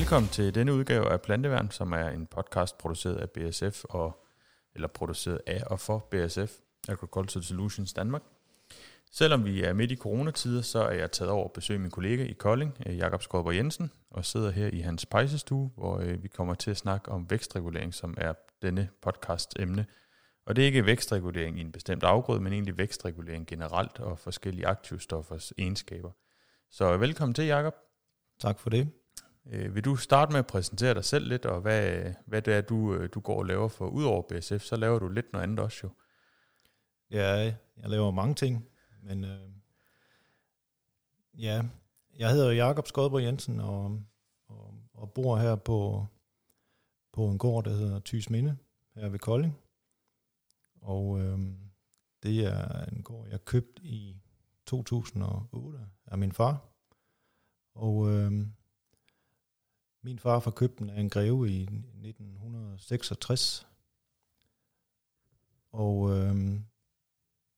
Velkommen til denne udgave af Planteværn, som er en podcast produceret af BSF, og, eller produceret af og for BSF, Agricultural Solutions Danmark. Selvom vi er midt i coronatider, så er jeg taget over at besøge min kollega i Kolding, øh, Jakob Skorber Jensen, og sidder her i hans pejsestue, hvor øh, vi kommer til at snakke om vækstregulering, som er denne podcast emne. Og det er ikke vækstregulering i en bestemt afgrøde, men egentlig vækstregulering generelt og forskellige aktivstoffers egenskaber. Så velkommen til, Jakob. Tak for det. Øh, vil du starte med at præsentere dig selv lidt, og hvad, hvad det er, du, øh, du går og laver for? Udover BSF, så laver du lidt noget andet også jo. Ja, jeg laver mange ting, men øh, ja, jeg hedder Jakob Skodborg Jensen og, og, og bor her på, på en gård, der hedder Thys Minde, her ved Kolding. Og øh, det er en gård, jeg købte i 2008 af min far. Og øh, min far var købt den af en greve i 1966. Og øh,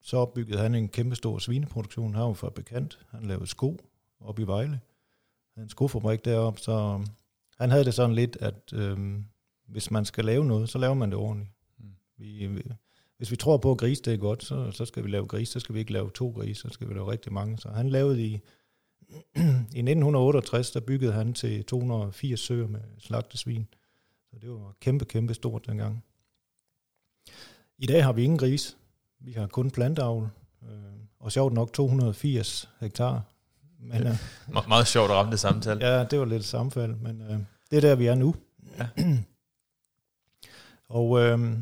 så opbyggede han en kæmpe stor svineproduktion. Han var fabrikant. Han lavede sko op i Vejle. Han havde en skofabrik deroppe, så han havde det sådan lidt, at øh, hvis man skal lave noget, så laver man det ordentligt. Mm. Vi, hvis vi tror på, at gris det er godt, så, så skal vi lave gris. Så skal vi ikke lave to gris, så skal vi lave rigtig mange. Så han lavede i, i 1968, der byggede han til 280 søer med slagtesvin. Så det var kæmpe, kæmpe stort dengang. I dag har vi ingen gris. Vi har kun planteavl. Øh, og sjovt nok 280 hektar. Men, øh, Me- meget sjovt at ramme det samtale. Ja, det var lidt sammenfald, men øh, det er der, vi er nu. Ja. og øh,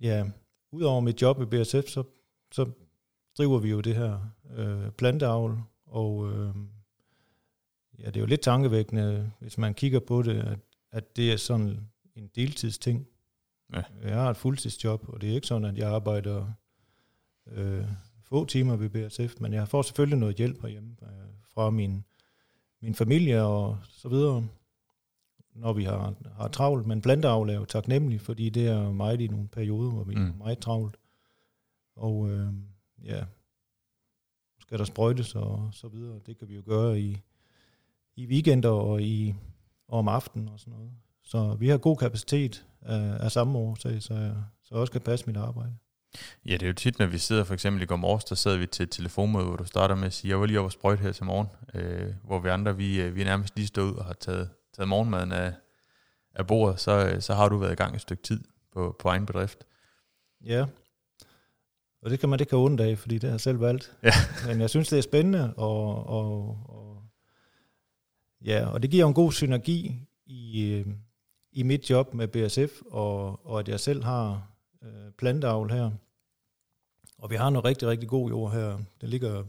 ja, udover mit job i BSF, så, så driver vi jo det her øh, planteavl, og øh, ja, det er jo lidt tankevækkende, hvis man kigger på det, at, at det er sådan en deltidsting. Ja. Jeg har et fuldtidsjob, og det er ikke sådan, at jeg arbejder øh, få timer ved BSF, men jeg får selvfølgelig noget hjælp herhjemme øh, fra min, min familie og så videre, når vi har, har travlt. Men planteavl er jo taknemmelig, fordi det er meget i nogle perioder, hvor vi mm. er meget travlt. Og øh, ja, skal der sprøjtes og så videre. Det kan vi jo gøre i, i weekender og, i, og om aftenen og sådan noget. Så vi har god kapacitet af, af samme år, så, så jeg så også kan passe mit arbejde. Ja, det er jo tit, når vi sidder for eksempel i går morges, der sidder vi til et telefonmøde, hvor du starter med at sige, jeg var lige over sprøjt her til morgen, øh, hvor vi andre, vi, øh, vi er nærmest lige stået ud og har taget, taget morgenmaden af, af bordet, så, øh, så har du været i gang et stykke tid på, på egen bedrift. Ja, og det kan man det kan undre af, fordi det har jeg selv valgt. Ja. Men jeg synes, det er spændende, og, og, og, ja, og det giver en god synergi i, øh, i mit job med BSF, og, og at jeg selv har øh, planteavl her. Og vi har noget rigtig, rigtig god jord her. Det ligger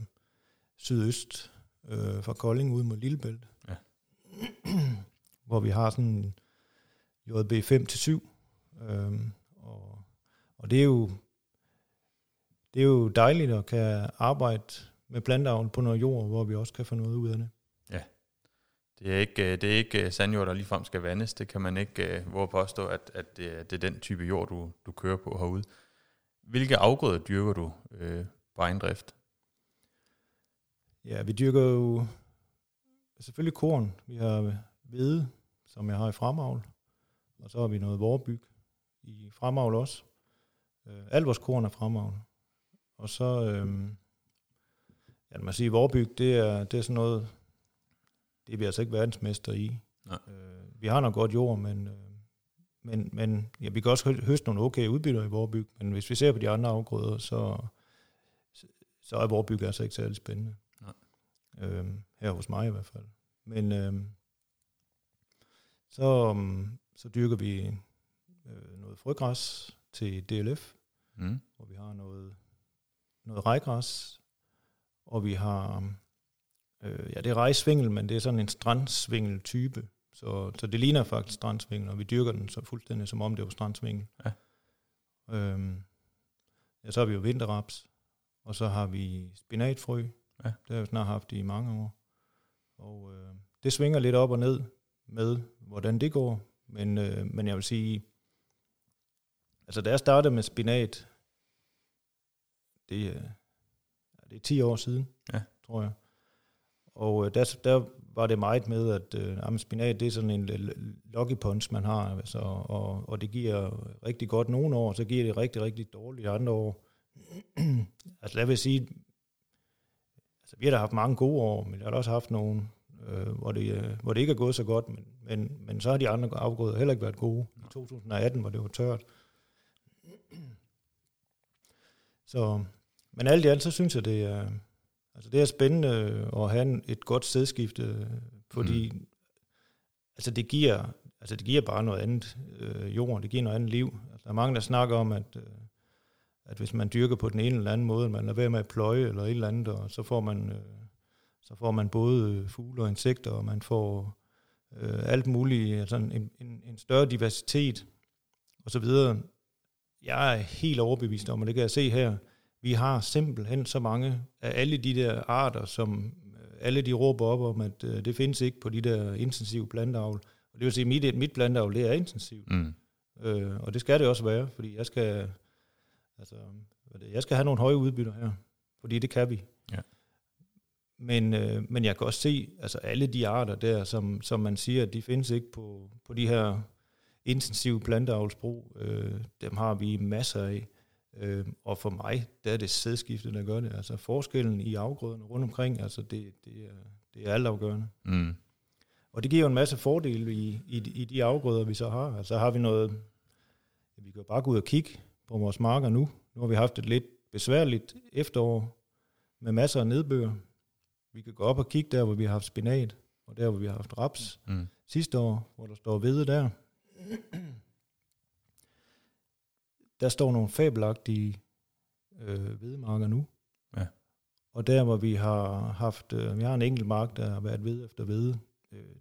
sydøst øh, fra Kolding ud mod Lillebælt. Ja. hvor vi har sådan JB 5-7. Øh, og, og det er jo det er jo dejligt at kan arbejde med planteavl på noget jord, hvor vi også kan få noget ud af det. Ja, det er ikke, det er ikke sandjord, der ligefrem skal vandes. Det kan man ikke uh, påstå, at, at det, det er den type jord, du, du kører på herude. Hvilke afgrøder dyrker du øh, på egen drift? Ja, vi dyrker jo selvfølgelig korn. Vi har hvede, som jeg har i fremavl. Og så har vi noget vorbyg i fremavl også. Øh, alt vores korn er fremavl. Og så, øhm, ja, man siger, Vorbyg, det er, det er sådan noget, det er vi altså ikke verdensmester i. Nej. Øh, vi har noget godt jord, men, øh, men, men ja, vi kan også høste nogle okay udbytter i Vorbyg, men hvis vi ser på de andre afgrøder, så, så er Vorbyg altså ikke særlig spændende. Nej. Øh, her hos mig i hvert fald. Men øh, så, så dyrker vi øh, noget frøgræs til DLF, mm. hvor vi har noget noget rejgræs, og vi har, øh, ja det er rejsvingel, men det er sådan en strandsvingel type, så, så det ligner faktisk strandsvingel, og vi dyrker den så fuldstændig som om det var strandsvingel. Ja. Øhm, ja, så har vi jo vinterraps, og så har vi spinatfrø, ja. det har vi snart haft i mange år. Og øh, det svinger lidt op og ned med, hvordan det går, men, øh, men jeg vil sige, altså da jeg startede med spinat, det, er, det er 10 år siden, ja. tror jeg. Og øh, der, der var det meget med, at øh, jamen, spinat det er sådan en lucky punch, man har, altså, og, og det giver rigtig godt nogle år, så giver det rigtig, rigtig dårligt andre år. altså jeg vil sige, altså, vi har da haft mange gode år, men jeg har også haft nogle, øh, hvor, det, øh, hvor det ikke er gået så godt, men, men, men så har de andre afgrøder heller ikke været gode. I 2018, hvor det var tørt. Så, men alt i alt, så synes jeg, det er, altså det er spændende at have et godt stedskifte, fordi mm. altså det giver, altså det giver bare noget andet øh, jord, det giver noget andet liv. Altså der er mange, der snakker om, at, øh, at hvis man dyrker på den ene eller anden måde, man lader være med at pløje eller et eller andet, og så får man, øh, så får man både fugle og insekter, og man får øh, alt muligt, altså en, en, en større diversitet og så videre. Jeg er helt overbevist om, og det kan jeg se her, vi har simpelthen så mange af alle de der arter, som øh, alle de råber op om, at øh, det findes ikke på de der intensive planteavl. Og det vil sige, at mit, mit planteavl, det er intensivt. Mm. Øh, og det skal det også være, fordi jeg skal, altså, jeg skal have nogle høje udbytter her, fordi det kan vi. Ja. Men, øh, men jeg kan også se, altså alle de arter der, som, som man siger, de findes ikke på, på de her intensive planteavlsbrug, øh, dem har vi masser af. Øh, og for mig, der er det sædskiftet, der gør det. Altså forskellen i afgrøderne rundt omkring, altså det, det, er, det er altafgørende. Mm. Og det giver jo en masse fordele i, i, i de afgrøder, vi så har. Altså har vi noget, vi kan bare gå ud og kigge på vores marker nu. Nu har vi haft et lidt besværligt efterår med masser af nedbør. Vi kan gå op og kigge der, hvor vi har haft spinat, og der, hvor vi har haft raps mm. sidste år, hvor der står hvede der der står nogle fabelagtige øh, hvedemarker nu. Ja. Og der, hvor vi har haft, øh, vi har en enkelt mark, der har været ved efter hvede, øh,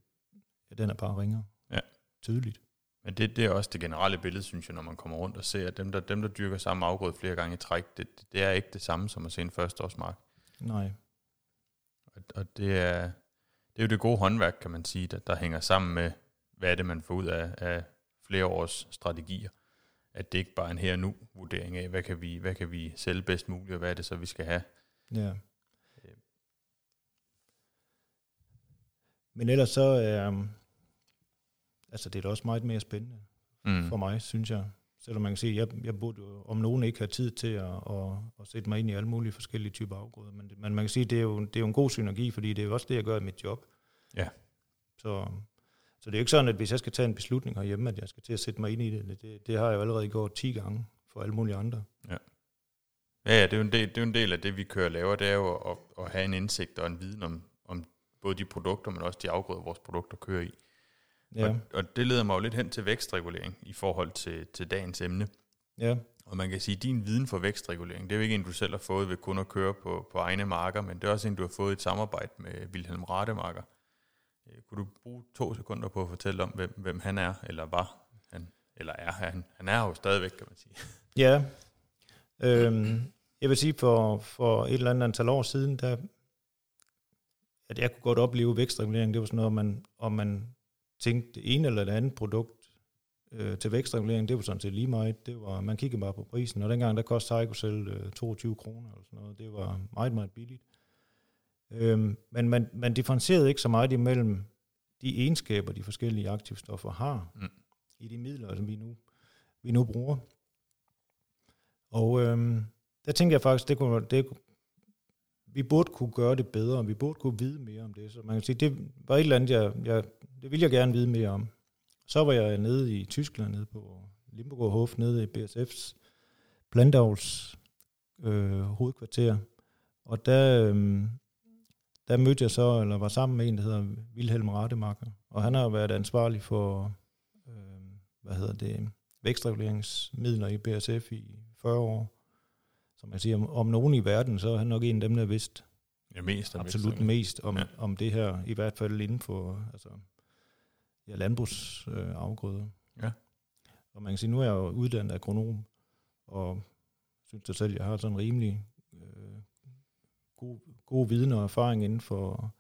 ja, den er bare ringer. Ja. Tydeligt. Men det, det er også det generelle billede, synes jeg, når man kommer rundt og ser, at dem, der, dem, der dyrker samme afgrøde flere gange i træk, det, det er ikke det samme som at se en førsteårsmark. Nej. Og, og det, er, det er jo det gode håndværk, kan man sige, der, der hænger sammen med, hvad er det, man får ud af, af flere års strategier at det ikke bare er en her nu vurdering af, hvad kan vi, hvad kan vi sælge bedst muligt, og hvad er det så, vi skal have. Ja. Øh. Men ellers så er, um, altså det er da også meget mere spændende mm. for mig, synes jeg. Selvom man kan sige, at jeg, jeg burde jo om nogen ikke have tid til at, at, at sætte mig ind i alle mulige forskellige typer afgrøder. Men, men man kan sige, at det er, jo, det er jo en god synergi, fordi det er jo også det, jeg gør i mit job. Ja. Så, så det er jo ikke sådan, at hvis jeg skal tage en beslutning herhjemme, at jeg skal til at sætte mig ind i det. Det, det har jeg jo allerede gjort 10 gange for alle mulige andre. Ja. Ja, ja det, er jo en del, det er jo en del af det, vi kører laver, det er jo at, at have en indsigt og en viden om, om både de produkter, men også de afgrøder, vores produkter kører i. Ja. Og, og det leder mig jo lidt hen til vækstregulering i forhold til, til dagens emne. Ja. Og man kan sige, at din viden for vækstregulering, det er jo ikke en, du selv har fået ved kun at køre på, på egne marker, men det er også en, du har fået i et samarbejde med Wilhelm Rademarker. Øh, kunne du bruge to sekunder på at fortælle om, hvem, hvem han er, eller var han, eller er han? Han er jo stadigvæk, kan man sige. Ja. Øhm, jeg vil sige, for, for et eller andet antal år siden, der, at jeg kunne godt opleve vækstregulering. Det var sådan noget, om man, om man tænkte det ene eller det andet produkt øh, til vækstregulering, det var sådan set lige meget. Det var, man kiggede bare på prisen, og dengang der kostede Psychocell øh, 22 kroner eller sådan noget. Det var meget, meget billigt. Øhm, men man, man differentierede ikke så meget imellem de egenskaber, de forskellige aktivstoffer har mm. i de midler, som vi nu, vi nu bruger. Og øhm, der tænker jeg faktisk, det kunne, det, vi burde kunne gøre det bedre, vi burde kunne vide mere om det. Så man kan sige, det var et eller andet, jeg, jeg, det ville jeg gerne vide mere om. Så var jeg nede i Tyskland, nede på Limburg Hof, nede i BSF's Plantavls øh, hovedkvarter. Og der, øh, der mødte jeg så, eller var sammen med en, der hedder Wilhelm Rademacher, og han har været ansvarlig for, øh, hvad hedder det, vækstreguleringsmidler i BSF i 40 år. Så man siger, om, om nogen i verden, så er han nok en af dem, der vidst ja, mest absolut mest om, ja. om det her, i hvert fald inden for altså, ja, landbrugsafgrøder. Øh, ja. Og man kan sige, nu er jeg jo uddannet agronom, og synes jeg selv, jeg har sådan en rimelig øh, god, god viden og erfaring inden for,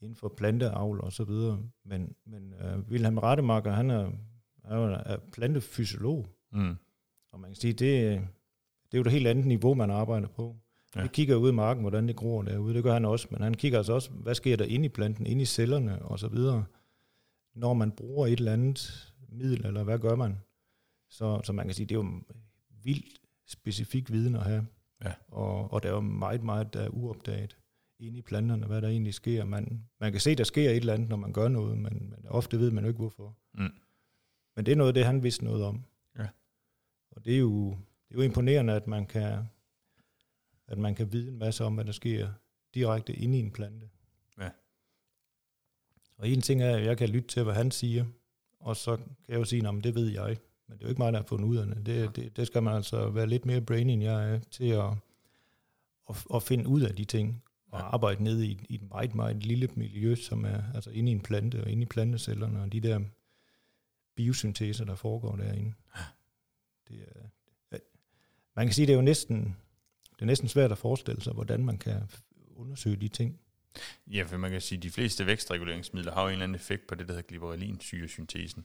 inden for planteavl og så videre. Men, men uh, Wilhelm Rademacher, han er, er, er plantefysiolog. Mm. Og man kan sige, det, det er jo et helt andet niveau, man arbejder på. Ja. Vi kigger ud i marken, hvordan det gror derude. Det gør han også, men han kigger altså også, hvad sker der inde i planten, inde i cellerne og så videre. Når man bruger et eller andet middel, eller hvad gør man? Så, så man kan sige, det er jo vildt specifik viden at have. Ja. Og, og der er jo meget, meget der er uopdaget inde i planterne, hvad der egentlig sker. Man, man kan se, der sker et eller andet, når man gør noget, men, men ofte ved man jo ikke, hvorfor. Mm. Men det er noget, det han vidste noget om. Ja. Og det er jo, det er jo imponerende, at man kan at man kan vide en masse om, hvad der sker direkte inde i en plante. Ja. Og en ting er, at jeg kan lytte til, hvad han siger, og så kan jeg jo sige, at det ved jeg. Men det er jo ikke mig, der har fundet ud af det. Det, det. det skal man altså være lidt mere brainy, end jeg er, til at, at, at finde ud af de ting, og arbejde ned i, i et meget, meget lille miljø, som er altså inde i en plante, og inde i plantecellerne, og de der biosynteser, der foregår derinde. Ja. Det er, man kan sige, det er jo næsten, det er næsten svært at forestille sig, hvordan man kan undersøge de ting. Ja, for man kan sige, at de fleste vækstreguleringsmidler har jo en eller anden effekt på det, der hedder glibberellinsyresyntesen.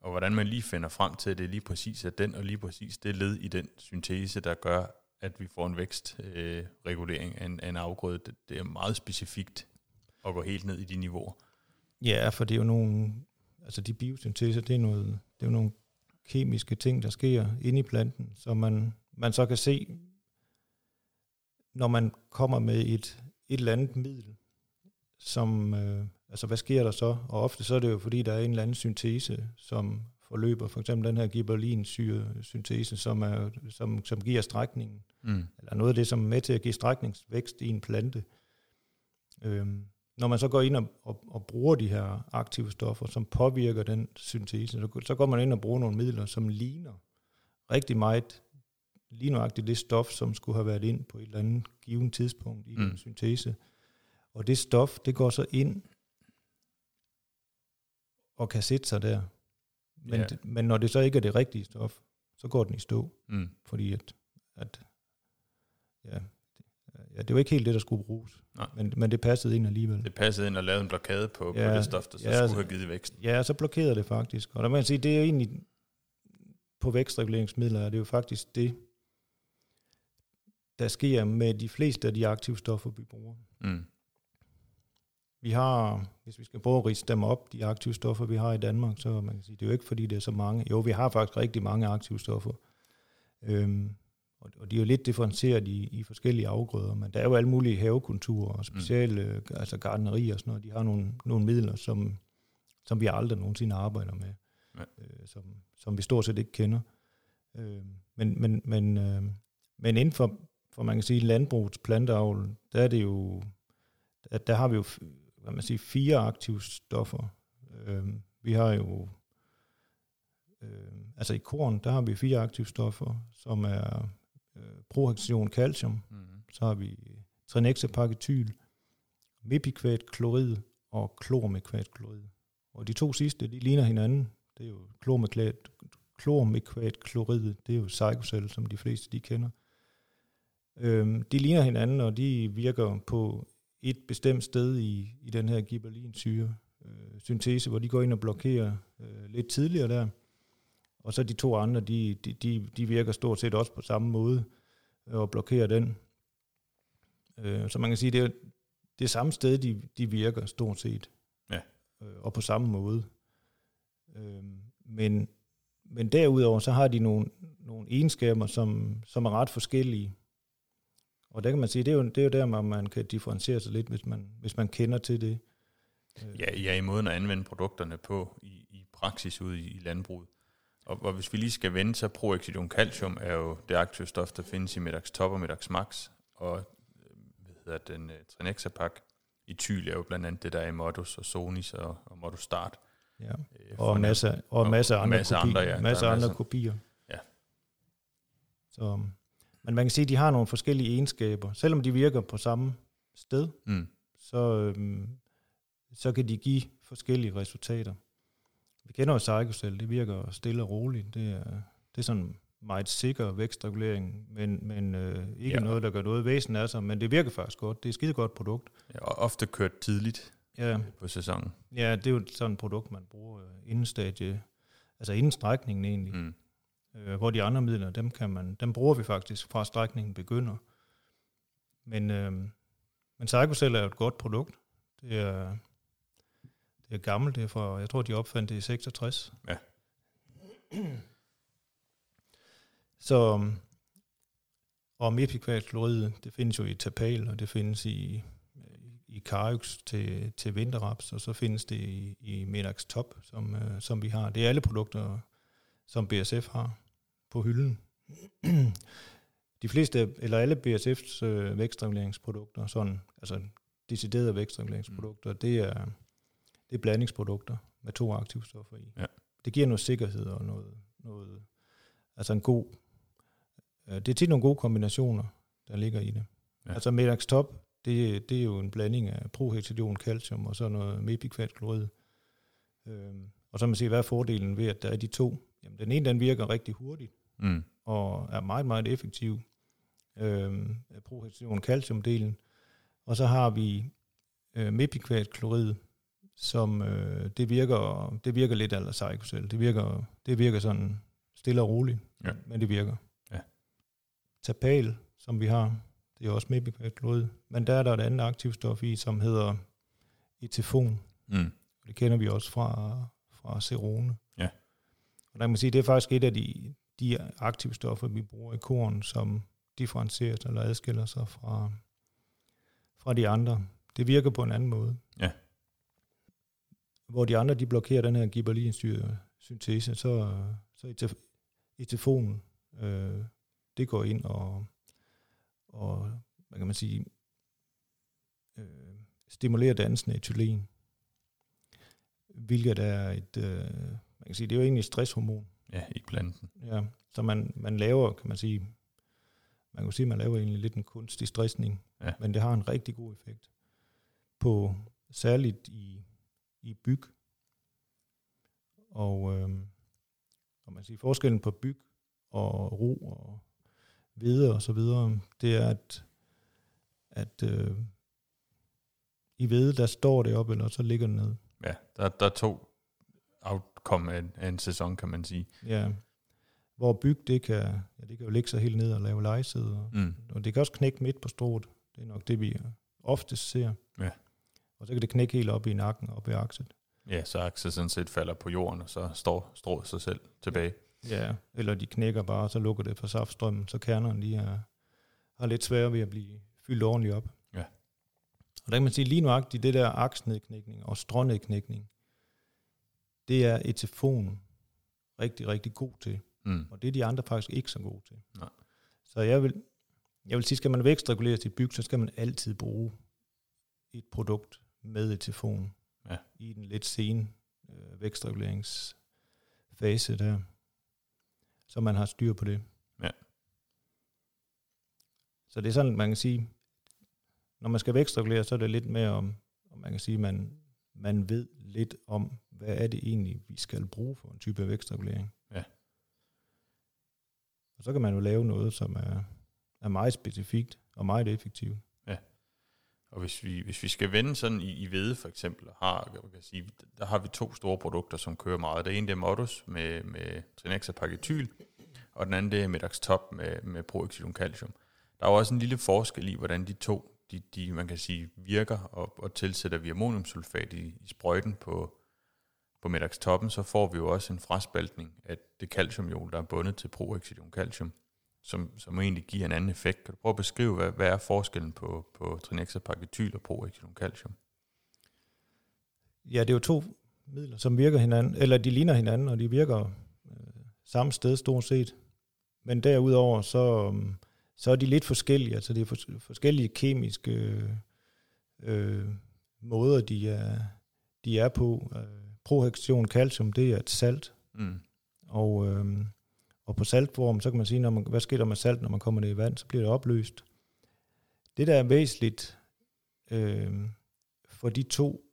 Og hvordan man lige finder frem til, at det er lige præcis at den og lige præcis det led i den syntese, der gør, at vi får en vækstregulering øh, af, en, af en afgrøde, det, det er meget specifikt at gå helt ned i de niveauer. Ja, for det er jo nogle, altså de biosynteser, det er, noget, det er jo nogle kemiske ting, der sker inde i planten, så man, man så kan se, når man kommer med et, et eller andet middel, som, øh, altså hvad sker der så? Og ofte så er det jo, fordi der er en eller anden syntese, som forløber, for eksempel den her gibberlin-syntese, som, er, som, som giver strækningen, mm. eller noget af det, som er med til at give strækningsvækst i en plante. Øhm, når man så går ind og, og, og bruger de her aktive stoffer, som påvirker den syntese, så, så går man ind og bruger nogle midler, som ligner rigtig meget lige nøjagtigt det stof, som skulle have været ind på et eller andet givet tidspunkt i mm. en syntese. Og det stof, det går så ind og kan sætte sig der. Men, yeah. det, men når det så ikke er det rigtige stof, så går den i stå. Mm. Fordi at, at ja, ja, det var ikke helt det, der skulle bruges. Nej. Men, men det passede ind alligevel. Det passede ind og lavede en blokade på, ja, på det stof, der så ja, skulle have givet vækst. Ja, så blokerede det faktisk. Og der må man sige, det er egentlig på vækstreguleringsmidler, er det jo faktisk det, der sker med de fleste af de aktive stoffer, vi bruger. Mm. Vi har, hvis vi skal prøve at riste dem op, de aktive stoffer, vi har i Danmark, så man kan sige, det er jo ikke fordi, det er så mange. Jo, vi har faktisk rigtig mange aktive stoffer. Øhm, og, og de er jo lidt differentieret i, i forskellige afgrøder, men der er jo alle mulige havekulturer og specielle, mm. altså gardneri og sådan noget. De har nogle, nogle midler, som, som vi aldrig nogensinde arbejder med, ja. øh, som, som vi stort set ikke kender. Øh, men men, men, øh, men inden for for man kan sige, landbrugets planteavl, der er det jo, der, der har vi jo, hvad man siger, fire aktive stoffer. Øh, vi har jo, øh, altså i korn, der har vi fire aktive stoffer, som er øh, prohexation calcium, mm. så har vi trinexapaketyl, mepikvat klorid og klormekvat klorid. Og de to sidste, de ligner hinanden. Det er jo klormekvat klorid, det er jo psykocell, som de fleste de kender. Øhm, de ligner hinanden, og de virker på et bestemt sted i, i den her gibberlinsyre øh, syntese, hvor de går ind og blokerer øh, lidt tidligere der. Og så de to andre, de, de, de, de virker stort set også på samme måde øh, og blokerer den. Øh, så man kan sige, det er det samme sted, de, de virker stort set. Ja. Øh, og på samme måde. Øh, men, men derudover, så har de nogle, nogle egenskaber, som, som er ret forskellige. Og der kan man sige, det er jo, det er jo der, man, man kan differentiere sig lidt, hvis man, hvis man kender til det. Ja, ja, i måden at anvende produkterne på i, i praksis ude i, i landbruget. Og, og hvis vi lige skal vende, så Proexidium Calcium er jo det aktive stof, der findes i Medax Top og Medax Max, og øh, hvad hedder den, uh, Trinexapac. I Tyl er jo blandt andet det der i Modus og Sonis og, og Modus Start. Ja. Øh, og, en masse, og, og masse andre masse kopier. Andre, ja, masse andre masse. kopier. Ja. Så, men man kan sige, at de har nogle forskellige egenskaber. Selvom de virker på samme sted, mm. så, øhm, så kan de give forskellige resultater. Vi kender jo Psychocell, det virker stille og roligt. Det er, det er sådan meget sikker vækstregulering, men, men øh, ikke ja. noget, der gør noget væsen af sig, men det virker faktisk godt. Det er et skide godt produkt. Ja, og ofte kørt tidligt ja. på sæsonen. Ja, det er jo sådan et produkt, man bruger inden stadie, altså inden strækningen egentlig. Mm. Øh, hvor de andre midler, dem, kan man, dem bruger vi faktisk fra strækningen begynder. men, øh, men Psychocell er jo et godt produkt. Det er, det er gammelt, det er fra, jeg tror, de opfandt det i 66. Ja. Så, og mepikvalkloridet, det findes jo i tapal, og det findes i, i Carix til, til vinterraps, og så findes det i, i Medax Top, som, øh, som vi har. Det er alle produkter, som BSF har på hylden. De fleste, eller alle BSF's øh, vækstreguleringsprodukter, sådan, altså deciderede vækstreguleringsprodukter, mm. det, er, det er blandingsprodukter med to aktivstoffer i. Ja. Det giver noget sikkerhed og noget, noget altså en god, øh, det er til nogle gode kombinationer, der ligger i det. Ja. Altså Medax Top, det, det er jo en blanding af prohexidon, calcium og så noget mepikvalklorid. Øhm, og så man siger, hvad er fordelen ved, at der er de to? Jamen, den ene, den virker rigtig hurtigt, Mm. og er meget, meget effektiv. Øhm, prohexidon, calcium-delen. Og så har vi øh, mepikvalklorid, som øh, det virker det virker lidt eller psykosel. Det virker, det virker sådan stille og roligt, Ja. men det virker. Ja. Tapal, som vi har, det er også mepikvalklorid, men der er der et andet aktivstof i, som hedder etefon. Mm. Det kender vi også fra, fra Cerone. Ja. Og der kan man sige, det er faktisk et af de, de aktivstoffer, vi bruger i korn, som differentierer sig eller adskiller sig fra, fra de andre. Det virker på en anden måde. Ja. Hvor de andre, de blokerer den her gibberlinsyre syntese, så, så etefonen, øh, det går ind og, og hvad kan man sige, øh, stimulerer dannelsen af etylen hvilket er et, øh, man kan sige, det er jo egentlig et stresshormon. Ja, i planten. Ja, så man, man laver, kan man sige, man kan sige, man laver egentlig lidt en kunstig stressning, Ja. men det har en rigtig god effekt på særligt i, i byg. Og, øh, og man siger, forskellen på byg og ro og hvede og så videre, det er, at, at øh, i hvede, der står det op, eller så ligger det ned. Ja, der, der er to outcome af, en- af en sæson, kan man sige. Ja. Hvor byg, det kan, ja, det kan jo ligge sig helt ned og lave lejesæder. Mm. Og det kan også knække midt på strået. Det er nok det, vi oftest ser. Ja. Og så kan det knække helt op i nakken og op i akset. Ja, så akset sådan set falder på jorden, og så står strået sig selv tilbage. Ja. Eller de knækker bare, og så lukker det for saftstrømmen, så kernerne de er, har lidt svære ved at blive fyldt ordentligt op. Og der kan man sige lige nuagtigt, det der aksnedknækning og strånedknækning, det er etefon rigtig, rigtig god til. Mm. Og det er de andre faktisk ikke så gode til. Nej. Så jeg vil, jeg vil sige, skal man vækstregulere sit byg, så skal man altid bruge et produkt med et telefon Ja. i den lidt sen øh, vækstreguleringsfase der, så man har styr på det. Ja. Så det er sådan, man kan sige, når man skal vækstregulere, så er det lidt mere om, om man kan sige, man, man ved lidt om, hvad er det egentlig, vi skal bruge for en type af vækstregulering. Ja. Og så kan man jo lave noget, som er, er meget specifikt og meget effektivt. Og hvis vi, hvis vi skal vende sådan i, i hvede for eksempel, har, jeg kan sige, der har vi to store produkter, som kører meget. Det ene det er Modus med, med Trinexa Paketyl, og den anden det er Medax Top med, med Proexidon Calcium. Der er jo også en lille forskel i, hvordan de to, de, de man kan sige, virker, og, og tilsætter vi ammoniumsulfat i, i sprøjten på, på Medax så får vi jo også en fraspaltning af det calciumjol, der er bundet til Proexidon Calcium, som, som egentlig giver en anden effekt. Kan du prøve at beskrive, hvad, hvad er forskellen på, på trinexapagetyl og Proexidon Calcium? Ja, det er jo to midler, som virker hinanden, eller de ligner hinanden, og de virker øh, samme sted stort set. Men derudover, så, Øh, så er de lidt forskellige, altså det er fors- forskellige kemiske øh, øh, måder, de er, de er på. Øh, prohextion calcium, det er et salt, Mm. og, øh, og på saltform, så kan man sige, når man, hvad sker der med salt, når man kommer ned i vand, så bliver det opløst. Det, der er væsentligt øh, for de to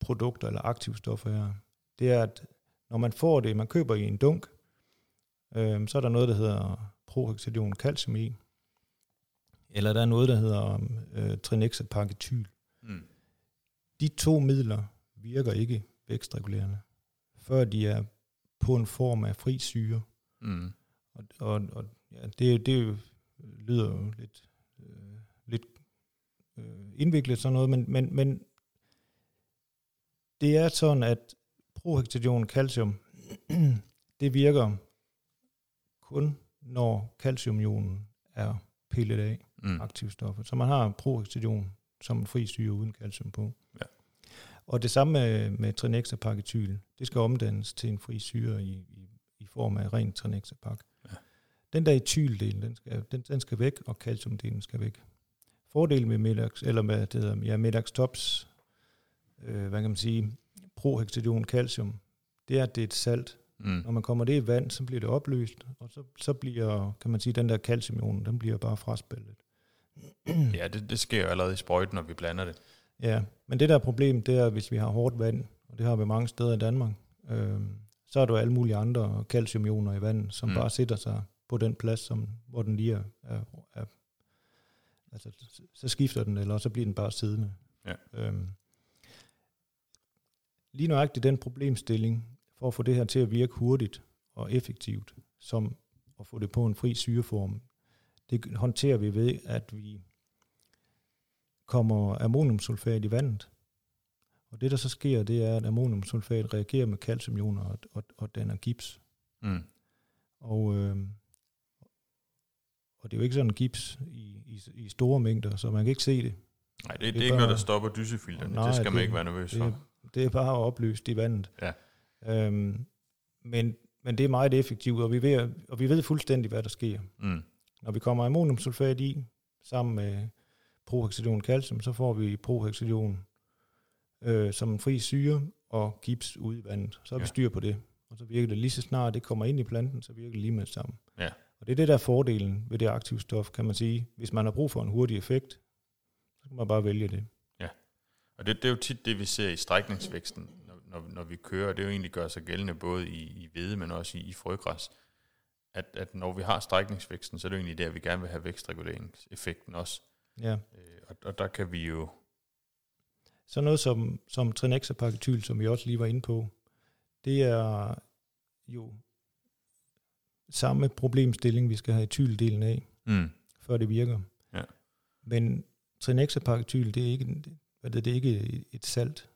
produkter eller aktivstoffer her, det er, at når man får det, man køber i en dunk, øh, så er der noget, der hedder prohexidon calcium i, eller der er noget, der hedder øh, trinexapaketyl. Mm. De to midler virker ikke vækstregulerende, før de er på en form af fri syre. Mm. Og, og, og ja, det, det lyder jo lidt, øh, lidt øh, indviklet sådan noget, men, men, men det er sådan, at prohexadion calcium, det virker kun, når calciumionen er pillet af Mm. aktivstoffer. Så man har prohexadion som en fri syre uden calcium på. Ja. Og det samme med, med trinexapaketyl. Det skal omdannes til en fri syre i, i, i form af ren trinexapak. Ja. Den der etyldel, den skal, den, den skal væk, og calciumdelen skal væk. Fordelen med Melax, eller med det hedder, ja, Melax Tops, øh, hvad kan man sige, prohexadion calcium, det er, at det er et salt. Mm. Når man kommer det i vand, så bliver det opløst, og så, så bliver, kan man sige, den der calciumion, den bliver bare fraspillet. Ja, det, det sker jo allerede i sprøjten, når vi blander det. Ja, men det der er problem, det er, hvis vi har hårdt vand, og det har vi mange steder i Danmark, øh, så er der alle mulige andre calciumioner i vandet, som mm. bare sætter sig på den plads, som, hvor den lige er, er, er altså, så skifter den, eller så bliver den bare siddende. Ja. Øhm, lige nøjagtigt den problemstilling, for at få det her til at virke hurtigt og effektivt, som at få det på en fri syreform, det håndterer vi ved, at vi kommer ammoniumsulfat i vandet. Og det, der så sker, det er, at ammoniumsulfat reagerer med calciumioner og, og, og danner gips. Mm. Og, øh, og det er jo ikke sådan gips i, i, i store mængder, så man kan ikke se det. Nej, det, Det er det er ikke noget, der bare- stopper dysefilterne. Nej, det skal man det- ikke være nervøs det- for. Det er bare opløst i vandet. Ja. Øhm, men, men det er meget effektivt, og vi, ved, og vi ved fuldstændig, hvad der sker. Mm. Når vi kommer ammoniumsulfat i, sammen med prohexadion calcium, så får vi prohexadion øh, som en fri syre og gips ud i vandet. Så har vi Ja. styr på det. Og så virker det lige så snart det kommer ind i planten, så virker det lige med det samme. Ja. Og det er det der er fordelen ved det aktive stof, kan man sige. Hvis man har brug for en hurtig effekt, så kan man bare vælge det. Og det, det er jo tit det, vi ser i strækningsvæksten, når, når, vi kører. Det er jo egentlig gør sig gældende både i, i hvede, men også i, i frøgræs. At, at når vi har strækningsvæksten, så er det jo egentlig der, vi gerne vil have vækstreguleringseffekten også. Ja. Øh, og, og der kan vi jo... Så noget som, som trinexapaketyl, som vi også lige var inde på, det er jo samme problemstilling, vi skal have etyldelen af, Mm. før det virker. Ja. Men trinexapaketyl, det er ikke, hvad det, det er ikke et salt.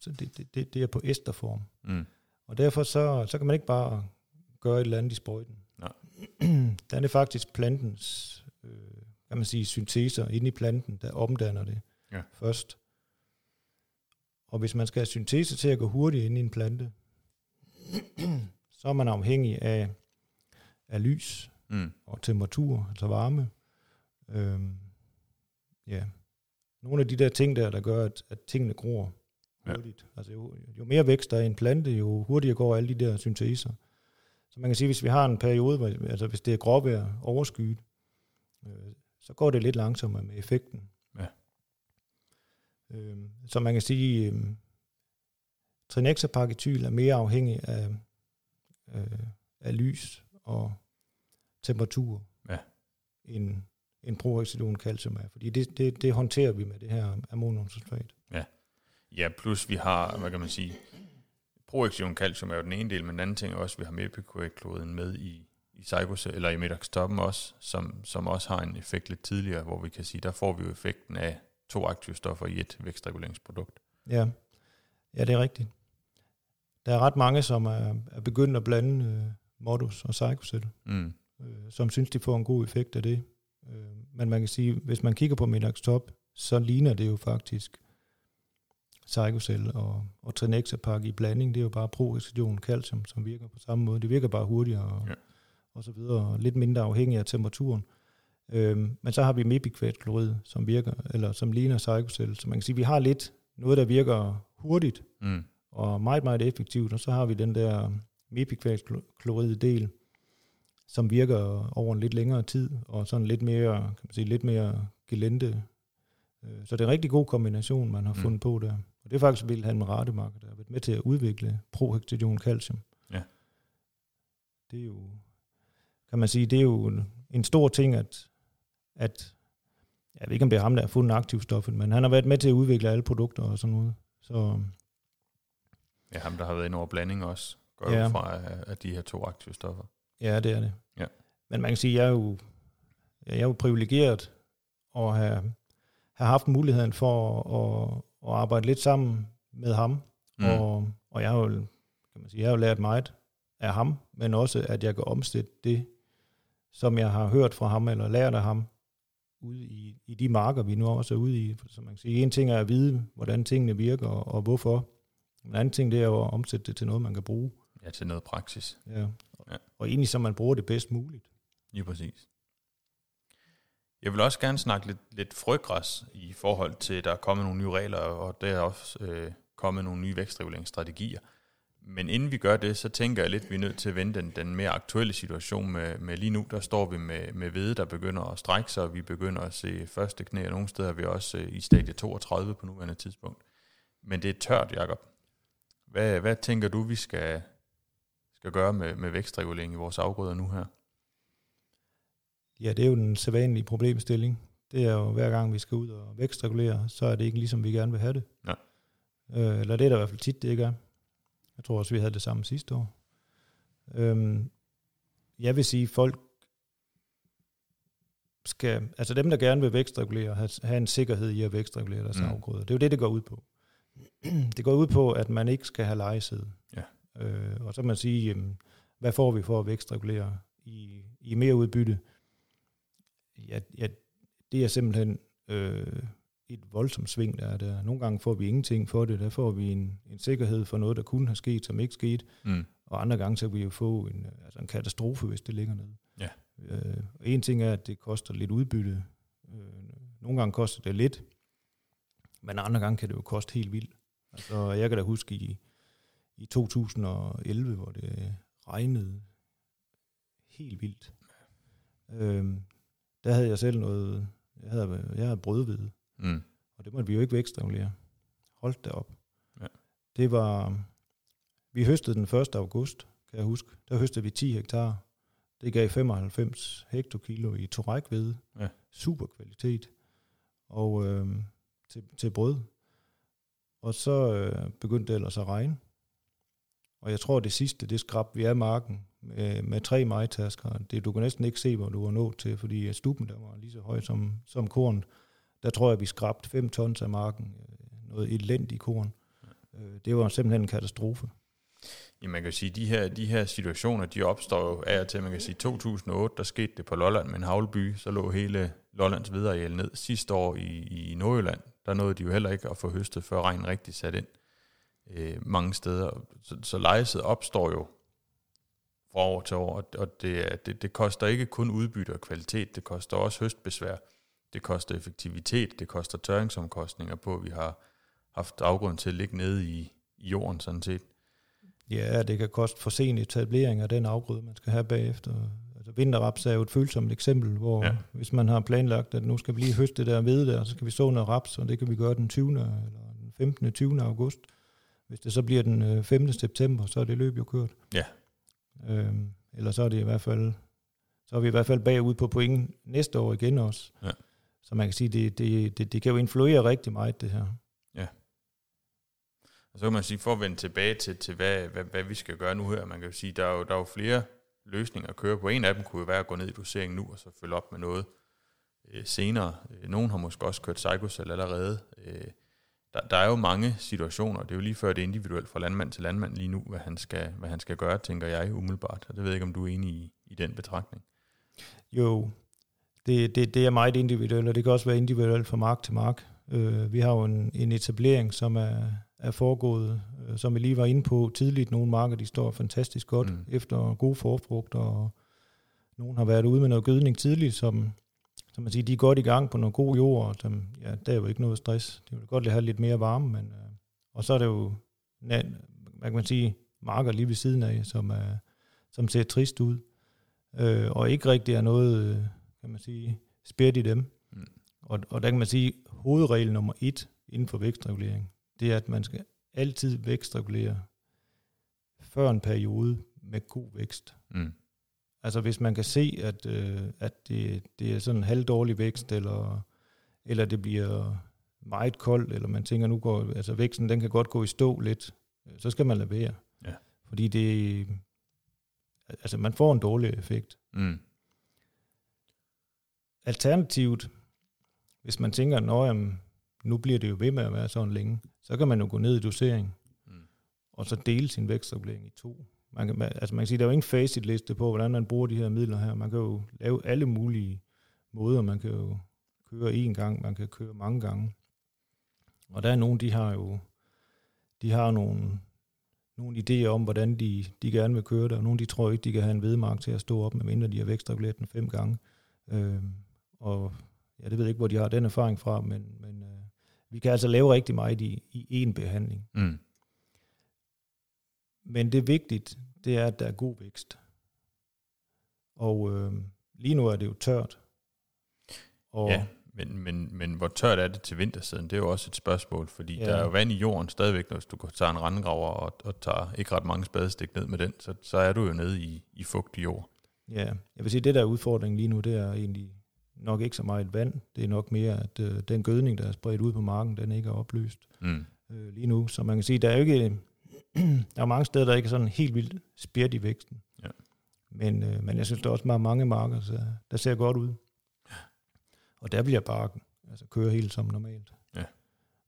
Så det, det, det, det er på esterform. Mm. Og derfor så, så kan man ikke bare gøre et eller andet i sprøjten. Nej. Der er det faktisk plantens, øh, kan man sige, synteser inde i planten, der omdanner det Ja. først. Og hvis man skal have syntese til at gå hurtigt ind i en plante, så er man afhængig af, af lys Mm. og temperatur, altså varme. Øhm, ja. Nogle af de der ting der, der gør, at, at tingene gror Ja. hurtigt. Altså jo, jo mere vækst der er i en plante, jo hurtigere går alle de der synteser. Så man kan sige, hvis vi har en periode, hvor, altså hvis det er gråvejr overskyet, øh, så går det lidt langsommere med effekten. Ja. Øhm, så man kan sige, øh, trinexapaketyl er mere afhængig af, øh, af lys og temperatur, Ja. end, end prohexidon calcium er. Fordi det, det, det håndterer vi med det her ammoniumsulfat. Ja, plus vi har, hvad kan man sige, proektion calcium er jo den ene del, men den anden ting er også, at vi har mepicoet-kloden med i, i Cygose, eller i Medax-toppen også, som, som også har en effekt lidt tidligere, hvor vi kan sige, der får vi jo effekten af to aktive stoffer i et vækstreguleringsprodukt. Ja, ja det er rigtigt. Der er ret mange, som er, er begyndt at blande øh, modus og psychocell, Mm. øh, som synes, de får en god effekt af det. Øh, men man kan sige, hvis man kigger på Medax Top, så ligner det jo faktisk psychocell og, og Trinexapak i blanding. Det er jo bare prohexidon calcium, som virker på samme måde. Det virker bare hurtigere og, Ja. og så videre, og lidt mindre afhængig af temperaturen. Øhm, men så har vi mepikvatklorid, som virker, eller som ligner psychocell. Så man kan sige, vi har lidt noget, der virker hurtigt, Mm. og meget, meget effektivt, og så har vi den der mepikvatklorid-del, som virker over en lidt længere tid, og sådan lidt mere, kan man sige, lidt mere gelente. Øh, Så det er en rigtig god kombination, man har Mm. fundet på der. Og det er faktisk Wilhelm Rademark, der har været med til at udvikle prohexadion calcium. Ja. Det er jo, kan man sige, det er jo en- en stor ting, at, at jeg ved ikke, om det er ham, der har fundet aktivstoffet, men han har været med til at udvikle alle produkter og sådan noget. Så Ja, ham der har været inde over blanding også, går Ja. fra af, af de her to aktive stoffer. Ja, det er det. Ja. Men man kan sige, at jeg er jo, jeg er jo privilegeret at have, have haft muligheden for at, at arbejde lidt sammen med ham, mm. og, og jeg har jo, kan man sige, jeg har jo lært meget af ham, men også at jeg kan omsætte det, som jeg har hørt fra ham, eller lært af ham, ude i, i de marker, vi nu også er ude i. Så man kan sige, en ting er at vide, hvordan tingene virker, og, og hvorfor. En anden ting, det er at omsætte det til noget, man kan bruge. Ja, til noget praksis. Ja. ja. Og egentlig, så man bruger det bedst muligt. Lige præcis. Jeg vil også gerne snakke lidt, lidt frøgræs i forhold til, at der er kommet nogle nye regler, og der er også øh, kommet nogle nye vækstreguleringsstrategier. Men inden vi gør det, så tænker jeg lidt, at vi er nødt til at vende den, den mere aktuelle situation med, med lige nu. Der står vi med, med hvede, der begynder at strække sig, og vi begynder at se første knæ, og nogle steder er vi også øh, i stadie 32 på nuværende tidspunkt. Men det er tørt, Jacob. Hvad, hvad tænker du, vi skal, skal gøre med, med vækstregulering i vores afgrøder nu her? Ja, det er jo den sædvanlige problemstilling. Det er jo hver gang, vi skal ud og vækstregulere, så er det ikke ligesom, vi gerne vil have det. Ja. Øh, eller det er der i hvert fald tit, det ikke er. Jeg tror også, vi havde det samme sidste år. Øhm, jeg vil sige, folk skal, altså dem, der gerne vil vækstregulere, have, have en sikkerhed i at vækstregulere deres mm. afgrøder. Det er jo det, det går ud på. det går ud på, at man ikke skal have lejesæde. Ja. Øh, og så man sige, jamen, hvad får vi for at vækstregulere i, i mere udbytte? Ja, ja, det er simpelthen øh, et voldsomt sving, der er der. Nogle gange får vi ingenting for det, der får vi en, en sikkerhed for noget, der kunne have sket, som ikke skete. Mm. Og andre gange, så kan vi jo få en, altså en katastrofe, hvis det ligger nede. Ja. Øh, en ting er, at det koster lidt udbytte. Øh, nogle gange koster det lidt, men andre gange kan det jo koste helt vildt. Altså, jeg kan da huske i, i 2011, hvor det regnede helt vildt. Øh, der havde jeg selv noget, jeg havde, jeg havde brødhvide, Mm. Og det måtte vi jo ikke vækstregulere. Holdt det op. Ja. Det var, vi høstede den 1. august, kan jeg huske. Der høstede vi 10 hektar. Det gav 95 hektokilo i torækvede. Ja. Super kvalitet. Og øh, til, til brød. Og så øh, begyndte det ellers at regne. Og jeg tror, det sidste, det skrab vi af marken med, med tre majtasker. Det, du kan næsten ikke se, hvor du var nået til, fordi stuppen der var lige så høj som, som korn der tror jeg, vi skrabte 5 tons af marken. Øh, noget elendigt korn. Øh, det var simpelthen en katastrofe. Ja, man kan sige, de her, de her situationer, de opstår jo af og til, man kan sige, 2008, der skete det på Lolland med en havlby, så lå hele Lollands videre ned. Sidste år i, i Nordjylland, der nåede de jo heller ikke at få høstet, før regnen rigtig sat ind øh, mange steder. Så, så lejeset opstår jo fra år til år, og det, det, det koster ikke kun udbytte og kvalitet, det koster også høstbesvær. Det koster effektivitet, det koster tørringsomkostninger på, at vi har haft afgrund til at ligge nede i, i jorden sådan set. Ja, det kan koste for sen etablering af den afgrøde, man skal have bagefter. Altså vinterraps er jo et følsomt eksempel, hvor ja. hvis man har planlagt, at nu skal vi lige høste der ved der, så skal vi så noget raps, og det kan vi gøre den 20. eller den 15. 20. august. Hvis det så bliver den 5. Øh, september, så er det løb jo kørt. Ja. Øhm, eller så er det i hvert fald, så er vi i hvert fald bagud på point næste år igen også. Ja. Så man kan sige, det, det, det, det kan jo influere rigtig meget, det her. Ja. Og så kan man sige, for at vende tilbage til, til hvad, hvad, hvad vi skal gøre nu her, man kan jo sige, der er jo, der er jo flere løsninger at køre på. En af dem kunne jo være at gå ned i dosering nu, og så følge op med noget øh, senere. Øh, nogen har måske også kørt Psychocell allerede. Øh, der, der er jo mange situationer, det er jo lige før det er individuelt fra landmand til landmand lige nu, hvad han skal, hvad han skal gøre, tænker jeg umiddelbart. Og det ved jeg ikke, om du er enig i, i den betragtning. Jo, det, det, det er meget individuelt, og det kan også være individuelt fra mark til mark. Øh, vi har jo en, en etablering, som er, er foregået, øh, som vi lige var inde på tidligt. Nogle marker, de står fantastisk godt mm. efter gode forfrugter, og nogle har været ude med noget gødning tidligt, som, som man siger, de er godt i gang på noget god jord, og som, ja, der er jo ikke noget stress. Det vil godt have lidt mere varme, men, øh, og så er det jo, hvad kan man sige, marker lige ved siden af, som, er, som ser trist ud, øh, og ikke rigtig er noget... Øh, kan man sige, spirit i dem. Mm. Og, og der kan man sige, hovedregel nummer et inden for vækstregulering, det er, at man skal altid vækstregulere før en periode med god vækst. Mm. Altså hvis man kan se, at, øh, at det, det er sådan en halvdårlig vækst, eller, eller det bliver meget koldt, eller man tænker, nu går, altså væksten, den kan godt gå i stå lidt, så skal man lade være. Ja. Fordi det, altså man får en dårlig effekt. Mm. Alternativt, hvis man tænker, at nu bliver det jo ved med at være sådan længe, så kan man jo gå ned i dosering, mm. og så dele sin vækstregulering i to. Man kan, altså man kan sige, der er jo ingen facitliste på, hvordan man bruger de her midler her. Man kan jo lave alle mulige måder. Man kan jo køre én gang, man kan køre mange gange. Og der er nogen, de har jo de har nogle, nogle idéer om, hvordan de, de gerne vil køre det, og nogle de tror ikke, de kan have en vedmark til at stå op, medmindre de har vækstreguleret den fem gange. Øh, og ja, det ved jeg ikke, hvor de har den erfaring fra, men, men øh, vi kan altså lave rigtig meget i, i én behandling. Mm. Men det er vigtigt, det er, at der er god vækst. Og øh, lige nu er det jo tørt. Og ja, men, men, men hvor tørt er det til vintersiden? Det er jo også et spørgsmål, fordi ja. der er jo vand i jorden stadigvæk, hvis du tager en rendegraver og, og tager ikke ret mange spadestik ned med den, så, så er du jo nede i, i fugtig jord. Ja, jeg vil sige, det der er udfordringen lige nu, det er egentlig nok ikke så meget vand. Det er nok mere, at øh, den gødning, der er spredt ud på marken, den ikke er oplyst mm. øh, lige nu. Så man kan sige, der er jo ikke der er mange steder, der ikke er sådan helt vildt spjert i væksten. Ja. Men, øh, men jeg synes, der er også meget mange marker, så der ser godt ud. Ja. Og der bliver bare altså, køre helt som normalt. Ja.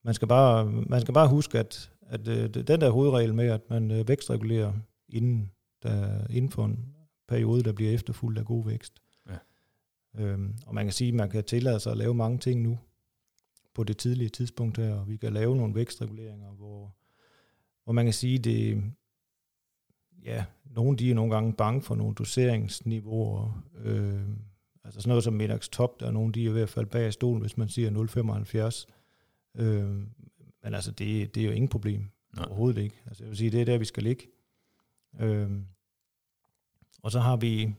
Man, skal bare, man skal bare huske, at, at øh, den der hovedregel med, at man øh, vækstregulerer inden, der, inden for en periode, der bliver efterfulgt af god vækst. Ja. Øhm, og man kan sige, at man kan tillade sig at lave mange ting nu på det tidlige tidspunkt her, og vi kan lave nogle vækstreguleringer, hvor hvor man kan sige, det, ja, nogle de er nogle gange bange for nogle doseringsniveauer. Øh, altså sådan noget som Medax Top, der er nogle, de er i hvert fald bag stolen, hvis man siger 0,75. Øh, men altså, det, det er jo ingen problem. Nej. Overhovedet ikke. Altså, jeg vil sige, det er der, vi skal ligge. Øh, og så har vi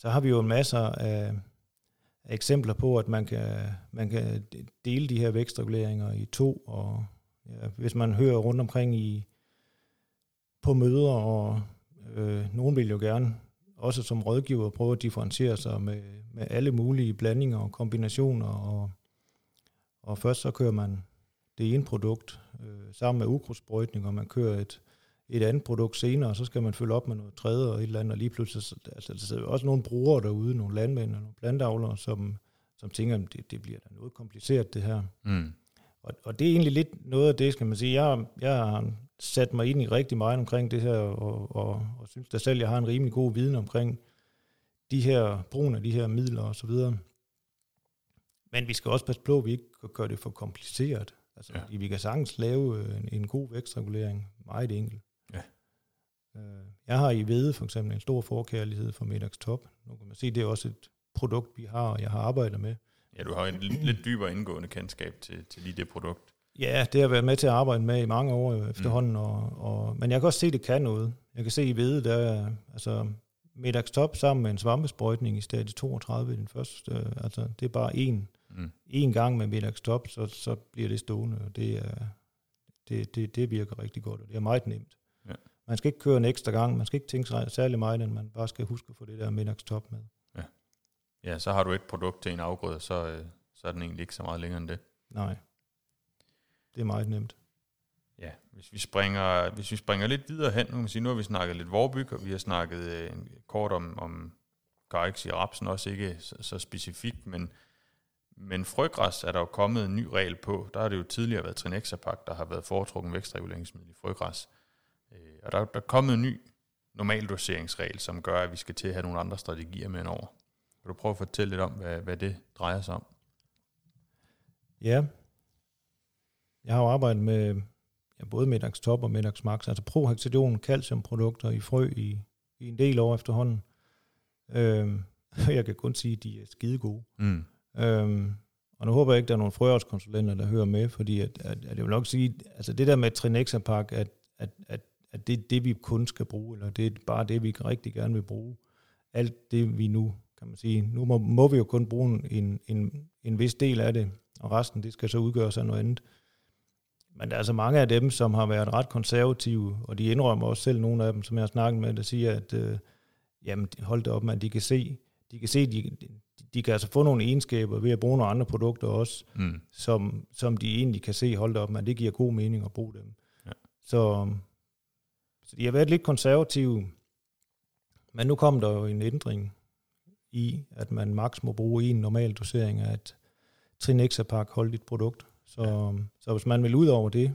så har vi jo masser af, af eksempler på, at man kan, man kan dele de her vækstreguleringer i to, og hvis man hører rundt omkring i på møder, og øh, nogen vil jo gerne også som rådgiver prøve at differentiere sig med, med alle mulige blandinger og kombinationer, og, og først så kører man det ene produkt øh, sammen med ukrudtsprøjtning, og man kører et, et andet produkt senere, og så skal man følge op med noget tredje og et eller andet, og lige pludselig, altså, der er også nogle brugere derude, nogle landmænd og nogle plantavlere, som, som tænker, at det, det bliver da noget kompliceret det her. Mm. Og, og det er egentlig lidt noget af det, skal man sige. Jeg, jeg har sat mig ind i rigtig meget omkring det her, og, og, og synes da selv, jeg har en rimelig god viden omkring de her, brugen af de her midler og så videre. Men vi skal også passe på, at vi ikke gør det for kompliceret. Altså, ja. vi kan sagtens lave en, en god vækstregulering meget enkelt. Ja. Øh, jeg har i Vede for eksempel en stor forkærlighed for Medax Top. Nu kan man se, det er også et produkt, vi har, og jeg har arbejdet med. Ja, du har en lidt dybere indgående kendskab til, til lige det produkt. Ja, det har jeg været med til at arbejde med i mange år efterhånden, mm. og, og, men jeg kan også se, at det kan noget. Jeg kan se i ved, der er altså, Medax Top sammen med en svampesprøjtning i stadie 32 i den første, øh, altså det er bare en, mm. en gang med Medax Top, så, så bliver det stående, og det, er, det, det, det virker rigtig godt, og det er meget nemt. Ja. Man skal ikke køre en ekstra gang, man skal ikke tænke særlig meget, men man bare skal huske at få det der Medax Top med ja, så har du et produkt til en afgrøde, så, øh, så er den egentlig ikke så meget længere end det. Nej, det er meget nemt. Ja, hvis vi springer, hvis vi springer lidt videre hen, nu kan man sige, nu har vi snakket lidt vorbyg, og vi har snakket øh, kort om, om Garrix i rapsen, også ikke så, så specifikt, men, men frøgræs er der jo kommet en ny regel på. Der har det jo tidligere været Trinexapak, der har været foretrukken vækstreguleringsmiddel i frøgræs. Øh, og der, der er kommet en ny normaldoseringsregel, som gør, at vi skal til at have nogle andre strategier med over. Vil du prøve at fortælle lidt om, hvad, hvad det drejer sig om? Ja. Jeg har jo arbejdet med ja, både Medax Top og Medax Max, altså prohexadion calciumprodukter i frø i, i en del år efterhånden. Øhm, jeg kan kun sige, at de er skide gode. Mm. Øhm, og nu håber jeg ikke, der er nogle frøårskonsulenter, der hører med, fordi at, at, at jeg vil nok sige, altså det der med Trinexapak, at, at, at, at det er det, vi kun skal bruge, eller det er bare det, vi rigtig gerne vil bruge. Alt det, vi nu kan man sige. Nu må, må vi jo kun bruge en, en, en vis del af det, og resten det skal så udgøres af noget andet. Men der er altså mange af dem, som har været ret konservative, og de indrømmer også selv nogle af dem, som jeg har snakket med, der siger, at øh, jamen, hold det op, man, de kan se, de kan se, de, de kan altså få nogle egenskaber ved at bruge nogle andre produkter også, mm. som, som de egentlig kan se, hold det op, men det giver god mening at bruge dem. Ja. Så, så de har været lidt konservative, men nu kom der jo en ændring, i, at man maks må bruge en normal dosering af et, Trinexapak holdigt produkt. Så, ja. så hvis man vil ud over det,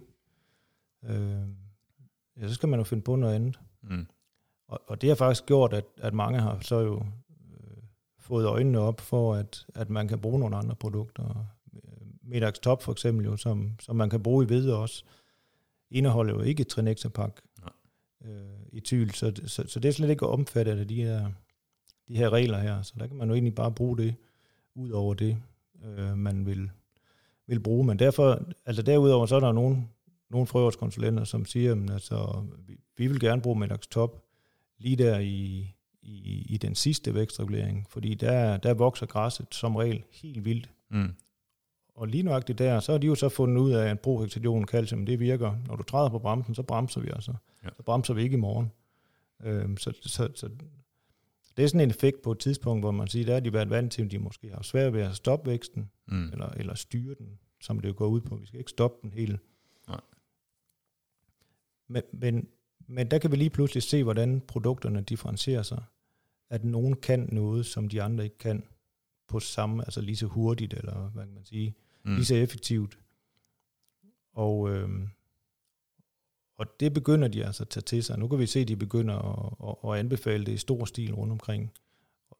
øh, ja, så skal man jo finde på noget andet. Mm. Og, og det har faktisk gjort, at, at mange har så jo øh, fået øjnene op for, at, at man kan bruge nogle andre produkter. Middags Top for eksempel, jo, som, som man kan bruge i hvide også, indeholder jo ikke Trinexapak øh, i tyl, så, så, så det er slet ikke omfattet af de her, de her regler her. Så der kan man jo egentlig bare bruge det, ud over det, øh, man vil, vil bruge. Men derfor, altså derudover, så er der nogle, nogle frøårskonsulenter, som siger, at altså, vi, vi vil gerne bruge Medax Top lige der i, i, i den sidste vækstregulering, fordi der, der vokser græsset som regel helt vildt. Mm. Og lige nøjagtigt der, så har de jo så fundet ud af, at prohexadion calcium, det virker. Når du træder på bremsen, så bremser vi altså. Ja. Så bremser vi ikke i morgen. Øhm, så, så, så, det er sådan en effekt på et tidspunkt, hvor man siger, der har de været vant til, at de måske har svært ved at stoppe væksten, mm. eller, eller styre den, som det jo går ud på. Vi skal ikke stoppe den helt. Nej. Men, men, men der kan vi lige pludselig se, hvordan produkterne differentierer sig. At nogen kan noget, som de andre ikke kan på samme, altså lige så hurtigt, eller hvad kan man sige, mm. lige så effektivt. Og, øh, og det begynder de altså at tage til sig. Nu kan vi se, at de begynder at, at, anbefale det i stor stil rundt omkring.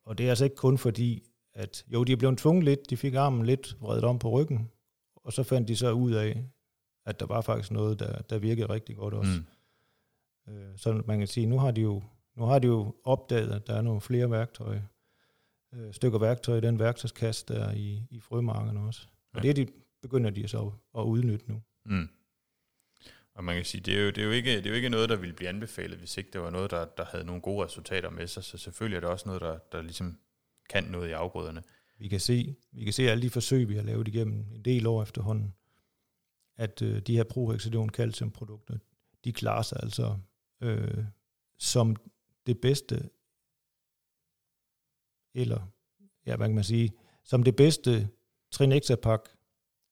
Og det er altså ikke kun fordi, at jo, de er blevet tvunget lidt, de fik armen lidt vredet om på ryggen, og så fandt de så ud af, at der var faktisk noget, der, der virkede rigtig godt også. Mm. Øh, så man kan sige, nu har de jo nu har de jo opdaget, at der er nogle flere værktøjer, øh, stykker værktøj i den værktøjskasse, der er i, i frømarkerne også. Og ja. det de, begynder de så at udnytte nu. Mm. Og man kan sige, det er, jo, det, er jo ikke, det er jo ikke noget, der ville blive anbefalet, hvis ikke det var noget, der, der havde nogle gode resultater med sig. Så selvfølgelig er det også noget, der, der ligesom kan noget i afgrøderne. Vi kan se, vi kan se alle de forsøg, vi har lavet igennem en del år efterhånden, at øh, de her prohexadon calciumprodukter, de klarer sig altså øh, som det bedste, eller ja, hvad kan man sige, som det bedste Trinexapak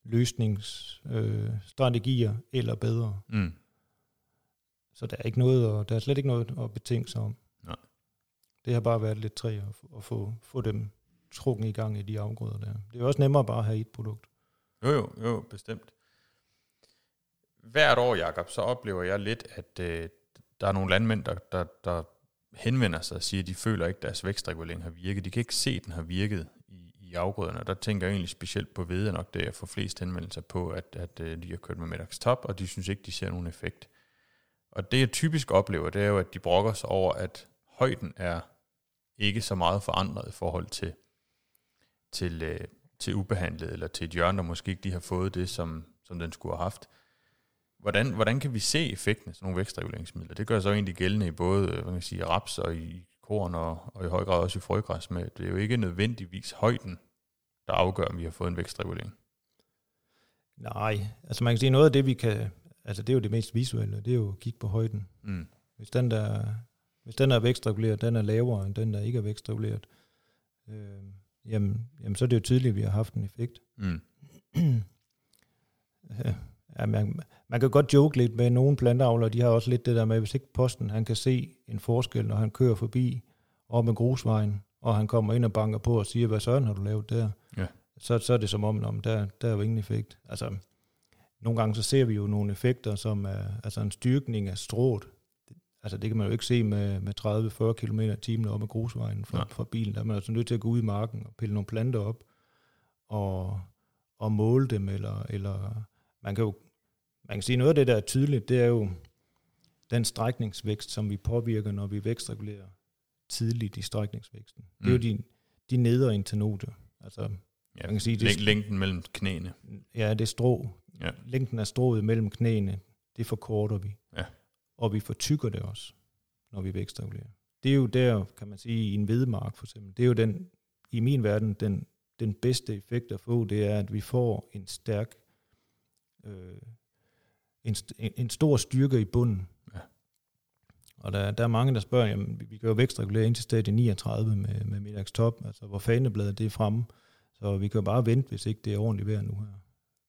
løsningsstrategier øh, eller bedre. Mm. Så der er ikke noget, der er slet ikke noget at betænke sig om. Nej. Det har bare været lidt træ at, at få, få dem trukken i gang i de afgrøder der. Det er også nemmere bare at have et produkt. Jo, jo, jo, bestemt. Hvert år, Jakob, så oplever jeg lidt, at øh, der er nogle landmænd, der, der, der henvender sig og siger, at de føler ikke, at deres vækstregulering har virket. De kan ikke se, at den har virket i afgrøderne. Og der tænker jeg egentlig specielt på hvede nok, det jeg får flest henvendelser på, at, at øh, de har kørt med Medax Top, og de synes ikke, de ser nogen effekt. Og det jeg typisk oplever, det er jo, at de brokker sig over, at højden er ikke så meget forandret i forhold til, til, øh, til ubehandlet, eller til et hjørne, der måske ikke de har fået det, som, som den skulle have haft. Hvordan, hvordan kan vi se effekten af sådan nogle vækstreguleringsmidler? Det gør så egentlig gældende i både øh, hvad kan sige, raps og i korn og, og i høj grad også i frøgræs med. Det er jo ikke nødvendigvis højden, der afgør, om vi har fået en vækstregulering. Nej, altså man kan sige, noget af det, vi kan, altså det er jo det mest visuelle, det er jo at kigge på højden. Mm. Hvis, den der, hvis den er vækstreguleret, den er lavere end den, der ikke er vækstreguleret, øh, jamen, jamen så er det jo tydeligt, at vi har haft en effekt. Mm. ja, man, man kan godt joke lidt med nogle planteavlere, de har også lidt det der med, hvis ikke posten han kan se en forskel, når han kører forbi op med grusvejen, og han kommer ind og banker på og siger, hvad søren har du lavet der? Ja. Så, så er det som om, om der, der er jo ingen effekt. Altså, nogle gange så ser vi jo nogle effekter, som er altså en styrkning af strået. Altså det kan man jo ikke se med, med 30-40 km i timen op med grusvejen fra, fra bilen. Der er man altså nødt til at gå ud i marken og pille nogle planter op og, og måle dem, eller, eller man kan jo man kan sige, noget af det, der er tydeligt, det er jo den strækningsvækst, som vi påvirker, når vi vækstregulerer tidligt i strækningsvæksten. Mm. Det er jo mm. de, de nedre internode. Altså, ja, man kan sige, det, længden mellem knæene. Ja, det er strå. Ja. Længden af strået mellem knæene, det forkorter vi. Ja. Og vi fortykker det også, når vi vækstregulerer. Det er jo der, kan man sige, i en vedmark for eksempel. Det er jo den, i min verden, den, den bedste effekt at få, det er, at vi får en stærk øh, en, en stor styrke i bunden. Ja. Og der, der er mange, der spørger, jamen, vi kan jo vækstregulere ind til stadie 39 med, med Midax Top, altså hvor fanebladet det er fremme. Så vi kan jo bare vente, hvis ikke det er ordentligt vejr nu her.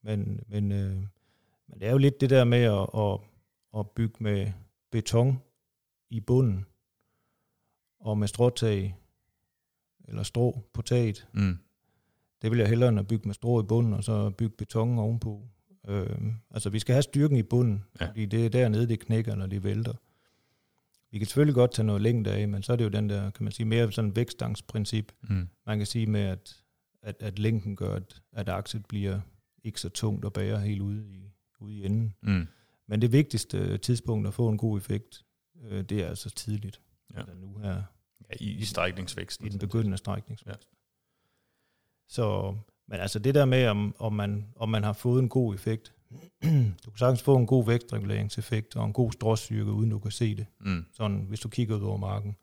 Men, men, øh, men det er jo lidt det der med at, at, at bygge med beton i bunden, og med stråtag, eller strå på taget. Mm. det vil jeg hellere end at bygge med strå i bunden, og så bygge beton ovenpå. Øh, altså, vi skal have styrken i bunden, Ja. fordi det er dernede, det knækker, når det vælter. Vi kan selvfølgelig godt tage noget længde af, men så er det jo den der, kan man sige, mere sådan vækststangsprincip. Mm. Man kan sige med, at, at, at længden gør, at, at akset bliver ikke så tungt at bære helt ude i, ude i enden. Mm. Men det vigtigste tidspunkt at få en god effekt, øh, det er altså tidligt. Ja. Altså nu her Ja, i, i strækningsvæksten. i den begyndende strækning. Ja. Så, men altså det der med, om, om, man, om man har fået en god effekt. du kan sagtens få en god vægtreguleringseffekt og en god stråstyrke, uden du kan se det. Mm. Sådan, hvis du kigger ud over marken.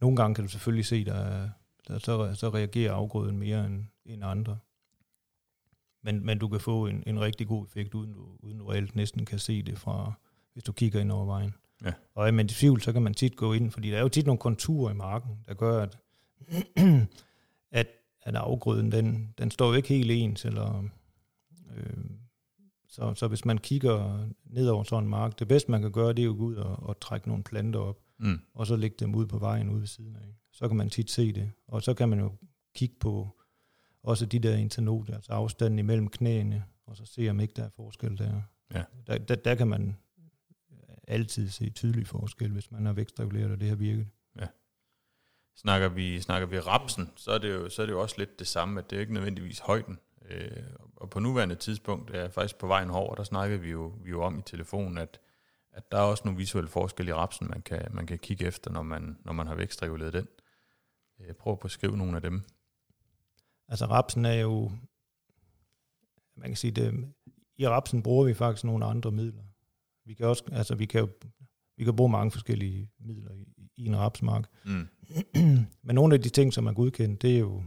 Nogle gange kan du selvfølgelig se, der, der så, så reagerer afgrøden mere end, end andre. Men, men du kan få en, en rigtig god effekt, uden du, uden du reelt næsten kan se det fra, hvis du kigger ind over vejen. Ja. Og er man i tvivl, så kan man tit gå ind, fordi der er jo tit nogle konturer i marken, der gør, at, at, afgrøden, den, den står jo ikke helt ens, eller, øh, så, så hvis man kigger ned over sådan en mark, det bedste man kan gøre, det er jo at gå ud og, og trække nogle planter op, Mm. og så lægge dem ud på vejen ude ved siden af. Så kan man tit se det. Og så kan man jo kigge på også de der internoder, altså afstanden imellem knæene, og så se, om ikke der er forskel der. Ja. Der, der, der kan man altid se tydelig forskel, hvis man har vækstreguleret, og det har virket. Snakker vi, snakker vi rapsen, så er, det jo, så er det jo også lidt det samme, at det er ikke nødvendigvis højden. Øh, og på nuværende tidspunkt, er jeg faktisk på vejen over, der snakkede vi jo, vi jo om i telefonen, at, at der er også nogle visuelle forskelle i rapsen, man kan, man kan kigge efter, når man, når man har vækstreguleret den. Øh, prøv at beskrive nogle af dem. Altså rapsen er jo, man kan sige det, i rapsen bruger vi faktisk nogle andre midler. Vi kan også, altså vi kan jo, vi kan bruge mange forskellige midler i, i en rapsmark. Mm. Men nogle af de ting, som er godkendt, det er jo,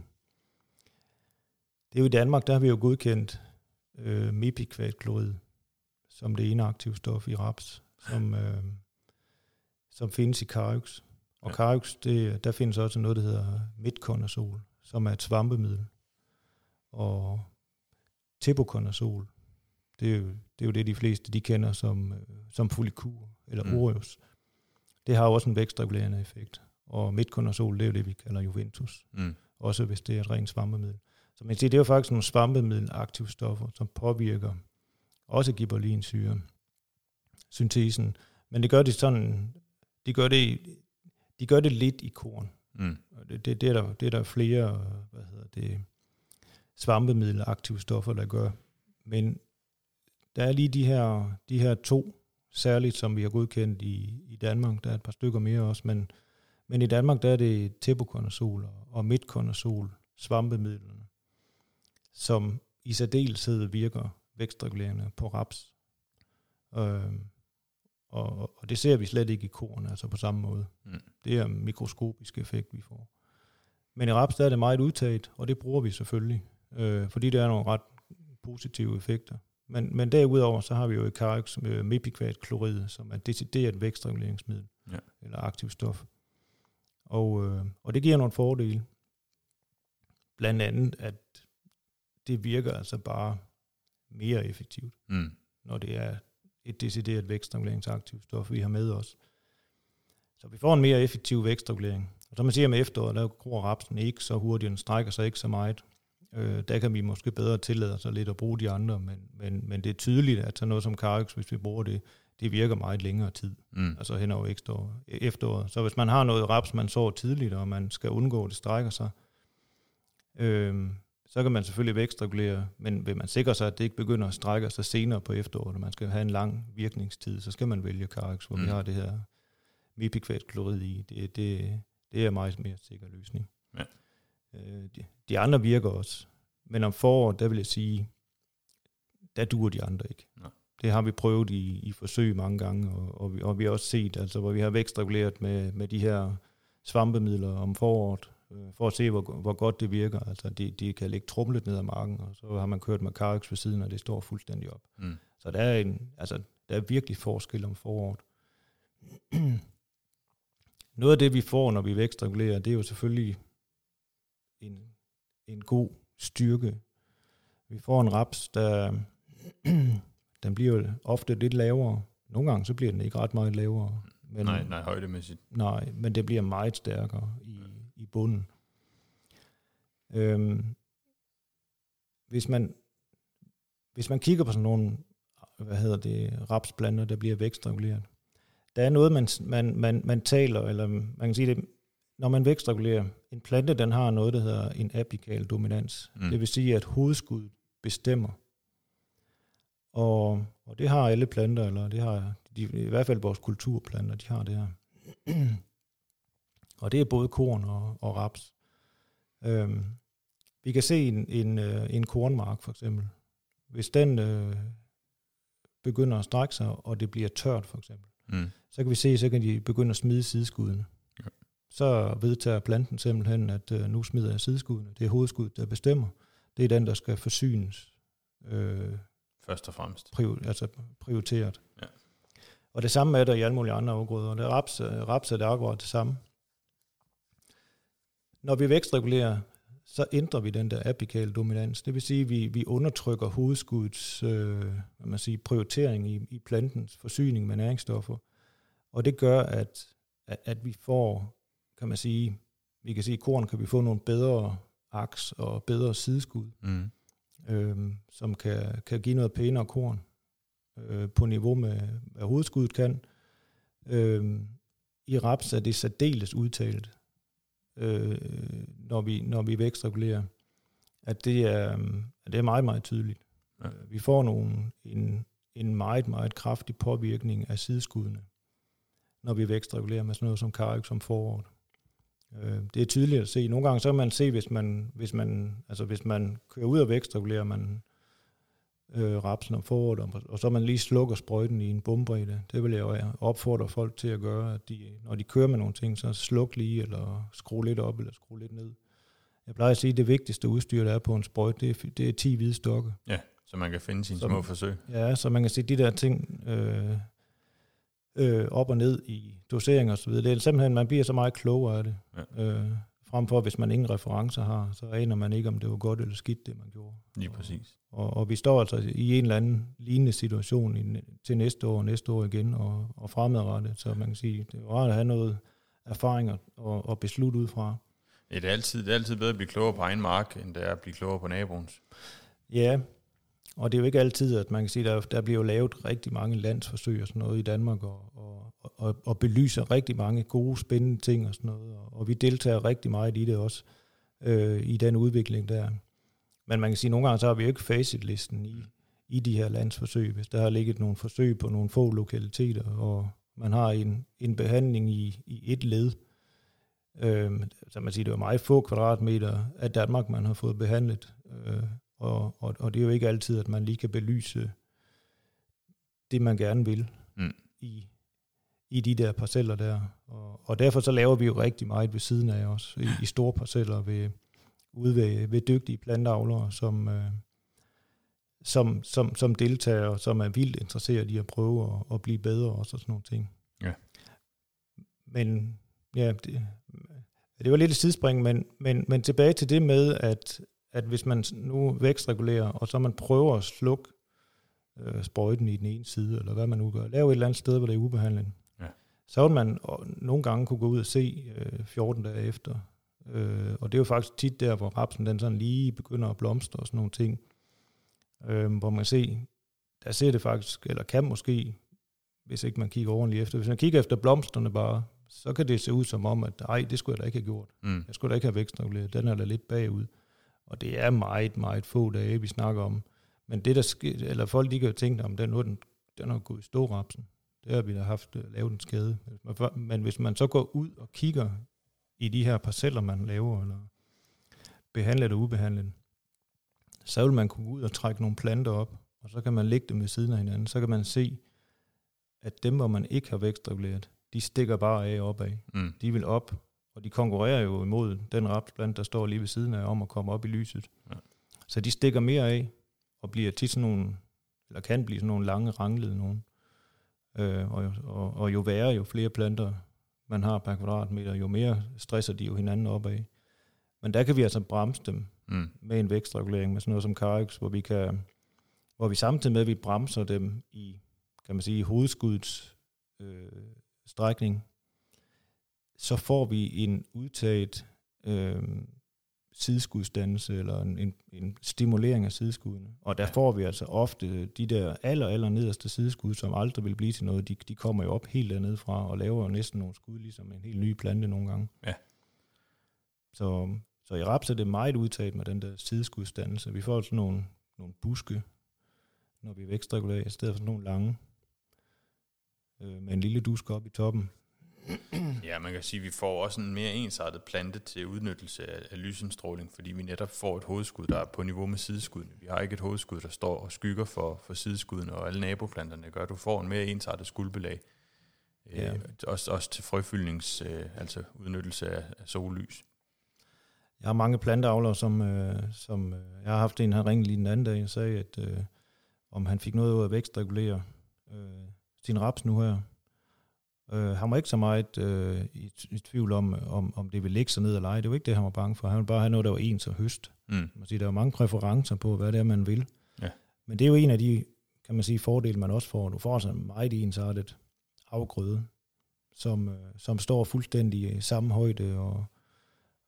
det er jo i Danmark, der har vi jo godkendt øh, mepikvatklorid som det ene aktive stof i raps, som, øh, som findes i Caryx. Og Ja. Caryx, det, der findes også noget, der hedder metconazol, som er et svampemiddel. Og tebuconazol, det er, jo, det er jo det, de fleste de kender som, øh, som Fulicur eller Mm. mm. Det har også en vækstregulerende effekt. Og metconazol, det er jo det, vi kalder Juventus. Mm. Også hvis det er et rent svampemiddel. Så man siger, det er jo faktisk nogle svampemiddelaktive stoffer, som påvirker også gibberlinsyre, syntesen. Men det gør det sådan, de gør det, de gør det lidt i korn. Mm. Det, det, det, er der, det er der flere hvad hedder det, svampemiddelaktive stoffer, der gør. Men der er lige de her, de her to, særligt som vi har godkendt i, i Danmark. Der er et par stykker mere også, men, men i Danmark der er det tebuconazol og- og metconazol, svampemidlerne, som i særdeleshed virker vækstregulerende på raps. Øhm, og, og det ser vi slet ikke i korn, altså på samme måde. Mm. Det er en mikroskopisk effekt, vi får. Men i raps der er det meget udtaget, og det bruger vi selvfølgelig, øh, fordi der er nogle ret positive effekter. Men, men derudover så har vi jo i Carex med mepikvatklorid, som er decideret vækstreguleringsmiddel, Ja. eller aktiv stof. Og, øh, og det giver nogle fordele. Blandt andet, at det virker altså bare mere effektivt Mm. når det er et decideret vækstreguleringsaktivt stof, vi har med os. Så vi får en mere effektiv vækstregulering. Og som man siger med efteråret, der gror rapsen ikke så hurtigt, den strækker sig ikke så meget. Øh, der kan vi måske bedre tillade os lidt at bruge de andre, men, men, men det er tydeligt, at sådan noget som Carex, hvis vi bruger det, det virker meget længere tid, Mm. altså hen over efteråret. efteråret. Så hvis man har noget raps, man sår tidligt, og man skal undgå, at det strækker sig, øh, så kan man selvfølgelig vækstregulere, men vil man sikre sig, at det ikke begynder at strække sig senere på efteråret, og man skal have en lang virkningstid, så skal man vælge Carex, hvor. Mm. vi har det her mipikvatklorid i. Det, det, det er meget mere sikker løsning. Ja. Øh, de, de andre virker også, men om foråret, der vil jeg sige, der duer de andre ikke. Nå. Det har vi prøvet i, i forsøg mange gange, og, og, vi, og vi har også set, altså, hvor vi har vækstreguleret med, med de her svampemidler om foråret, øh, for at se, hvor, hvor godt det virker. Altså, de, de kan lægge trumlet ned ad marken, og så har man kørt med Carex ved siden, og det står fuldstændig op. Mm. Så der er, en, altså, der er virkelig forskel om foråret. Noget af det, vi får, når vi vækstregulerer, det er jo selvfølgelig en, en god styrke. Vi får en raps, der den bliver jo ofte lidt lavere. Nogle gange så bliver den ikke ret meget lavere. Men, Nej, nej, højdemæssigt. Nej, men det bliver meget stærkere i, i bunden. Øhm, hvis man, hvis man kigger på sådan nogle, hvad hedder det, rapsplanter, der bliver vækstreguleret, der er noget, man, man, man, man taler, eller man kan sige det, når man vækstregulerer, en plante, den har noget, der hedder en apikal dominans. Mm. Det vil sige, at hovedskud bestemmer. Og, og det har alle planter, eller det har de, i hvert fald vores kulturplanter, de har det her. og det er både korn og, og raps. Øhm, vi kan se en, en, øh, en kornmark for eksempel. Hvis den øh, begynder at strække sig, og det bliver tørt for eksempel, mm. så kan vi se, så kan de begynde at smide sideskuddene. Så vedtager planten simpelthen, at øh, nu smider jeg sideskuddene. Det er hovedskuddet, der bestemmer. Det er den, der skal forsynes. Øh, Først og fremmest. Prior, altså prioriteret. Ja. Og det samme er der i alle mulige andre afgrøder. Det er raps, raps er det akkurat det samme. Når vi vækstregulerer, så ændrer vi den der apikale dominans. Det vil sige, at vi, vi undertrykker hovedskuddets øh, hvad man siger, prioritering i, i plantens forsyning med næringsstoffer. Og det gør, at, at, at vi får, kan man sige, vi kan sige, at korn kan vi få nogle bedre aks og bedre sideskud, mm. øh, som kan, kan give noget pænere korn øh, på niveau med, hvad hovedskuddet kan. Øh, I raps er det særdeles udtalt øh, når, vi, når vi vækstregulerer, at det er, at det er meget, meget tydeligt. Ja. Øh, vi får nogle, en, en meget, meget kraftig påvirkning af sideskuddene, når vi vækstregulerer med sådan noget som karik som foråret. Øh, det er tydeligt at se. Nogle gange så kan man se, hvis man, hvis man, altså hvis man kører ud og vækstregulerer, man øh, rapsen om foråret, og, og så man lige slukker sprøjten i en bombredde. Det vil jeg jo opfordre folk til at gøre, at de, når de kører med nogle ting, så sluk lige, eller skru lidt op, eller skru lidt ned. Jeg plejer at sige, at det vigtigste udstyr, der er på en sprøjt, det er, det er 10 hvide stokke. Ja, så man kan finde sine så, små forsøg. Ja, så man kan se de der ting øh, øh, op og ned i dosering og så videre. Det er simpelthen, man bliver så meget klogere af det. Ja. Øh, Frem for, hvis man ingen referencer har, så aner man ikke, om det var godt eller skidt, det man gjorde. Lige præcis. Og, og, og vi står altså i en eller anden lignende situation i, til næste år og næste år igen, og, og fremadrettet. Så man kan sige, det er rart at have noget erfaring og, og beslutte ud fra. Ja, det er, altid, det er altid bedre at blive klogere på egen mark, end det er at blive klogere på naboens. Ja, og det er jo ikke altid, at man kan sige, at der, der bliver jo lavet rigtig mange landsforsøg og sådan noget i Danmark, og, og, og, og belyser rigtig mange gode, spændende ting og sådan noget, og, og vi deltager rigtig meget i det også, øh, i den udvikling der. Men man kan sige, at nogle gange så har vi jo ikke facitlisten i, i de her landsforsøg, hvis der har ligget nogle forsøg på nogle få lokaliteter, og man har en, en behandling i, i et led, øh, så man siger, det er meget få kvadratmeter af Danmark, man har fået behandlet, øh, og, og, og det er jo ikke altid, at man lige kan belyse det, man gerne vil mm. i, i de der parceller der. Og, og derfor så laver vi jo rigtig meget ved siden af os, i, i store parceller ved, ude ved, ved dygtige plantavlere, som, øh, som, som, som deltager, som er vildt interesseret i at prøve at, at blive bedre og sådan nogle ting. Ja. Men ja, det, det var lidt et sidespring, men, men, men tilbage til det med, at, at hvis man nu vækstregulerer, og så man prøver at slukke øh, sprøjten i den ene side, eller hvad man nu gør, lave et eller andet sted, hvor det er ubehandling, ja. så vil man nogle gange kunne gå ud og se øh, 14 dage efter. Øh, og det er jo faktisk tit der, hvor rapsen den sådan lige begynder at blomstre og sådan nogle ting, øh, hvor man se, der ser det faktisk, eller kan måske, hvis ikke man kigger ordentligt efter, hvis man kigger efter blomsterne bare, så kan det se ud som om, at ej, det skulle jeg da ikke have gjort. Mm. Jeg skulle da ikke have vækstreguleret. Den er da lidt bagud. Og det er meget, meget få dage, vi snakker om. Men det der sker, eller folk de kan jo tænke, om den, nu den, den er gået i stårapsen. Det har vi da haft uh, lavet en skade. Men hvis man så går ud og kigger i de her parceller, man laver, eller behandler eller ubehandlet, så vil man kunne gå ud og trække nogle planter op, og så kan man lægge dem ved siden af hinanden. Så kan man se, at dem, hvor man ikke har vækstreguleret, de stikker bare af opad. Mm. De vil op, og de konkurrerer jo imod den rapsplant, der står lige ved siden af, om at komme op i lyset. Ja. Så de stikker mere af, og bliver tit sådan nogle, eller kan blive sådan nogle lange ranglede nogen. Øh, og, og, og jo værre, jo flere planter man har per kvadratmeter, jo mere stresser de jo hinanden opad. Men der kan vi altså bremse dem mm. med en vækstregulering, med sådan noget som Carix, hvor vi kan, hvor vi samtidig med, at vi bremser dem i, kan man sige, hovedskudets øh, strækning, så får vi en udtaget øh, sideskudsdannelse eller en, en, en stimulering af sideskuddene. Og der får vi altså ofte de der aller, aller nederste sideskud, som aldrig vil blive til noget, de, de kommer jo op helt dernede fra og laver jo næsten nogle skud, ligesom en helt ny plante nogle gange. Ja. Så, så i raps er det meget udtaget med den der sideskudsdannelse. Vi får sådan nogle, nogle buske, når vi vækstregulerer, i stedet for sådan nogle lange, øh, med en lille dusk op i toppen. Ja, man kan sige, at vi får også en mere ensartet plante til udnyttelse af, af lysindstråling, fordi vi netop får et hovedskud, der er på niveau med sideskuddene. Vi har ikke et hovedskud, der står og skygger for, for sideskuddene, og alle naboplanterne gør, at du får en mere ensartet skuldbelag. Ja. Øh, også, også til frøfyldnings, øh, altså udnyttelse af, af sollys. Jeg har mange planteavlere, som, øh, som øh, jeg har haft en, han ringede lige den anden dag og sagde, at øh, om han fik noget ud af at vækstregulere øh, sin raps nu her. Øh, han var ikke så meget øh, i, i tvivl om, om, om det ville ligge sig ned eller ej. Det var ikke det, han var bange for. Han ville bare have noget, der var ens og høst. Mm. Man siger, der er mange præferencer på, hvad det er, man vil. Ja. Men det er jo en af de, kan man sige, fordele, man også får. Du får sådan meget ensartet afgrøde, som, øh, som står fuldstændig i samme højde, og,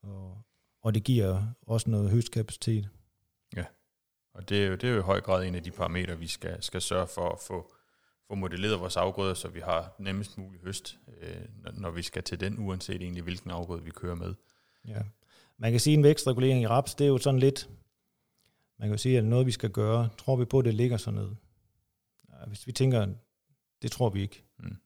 og, og det giver også noget høstkapacitet. Ja, og det er, jo, det er jo i høj grad en af de parametre, vi skal, skal sørge for at få, få modelleret vores afgrøder, så vi har nemmest mulig høst, øh, når vi skal til den, uanset egentlig hvilken afgrøde vi kører med. Ja. Man kan sige, at en vækstregulering i raps, det er jo sådan lidt, man kan sige, at noget vi skal gøre, tror vi på, at det ligger sådan. Ja, hvis vi tænker, det tror vi ikke, mm.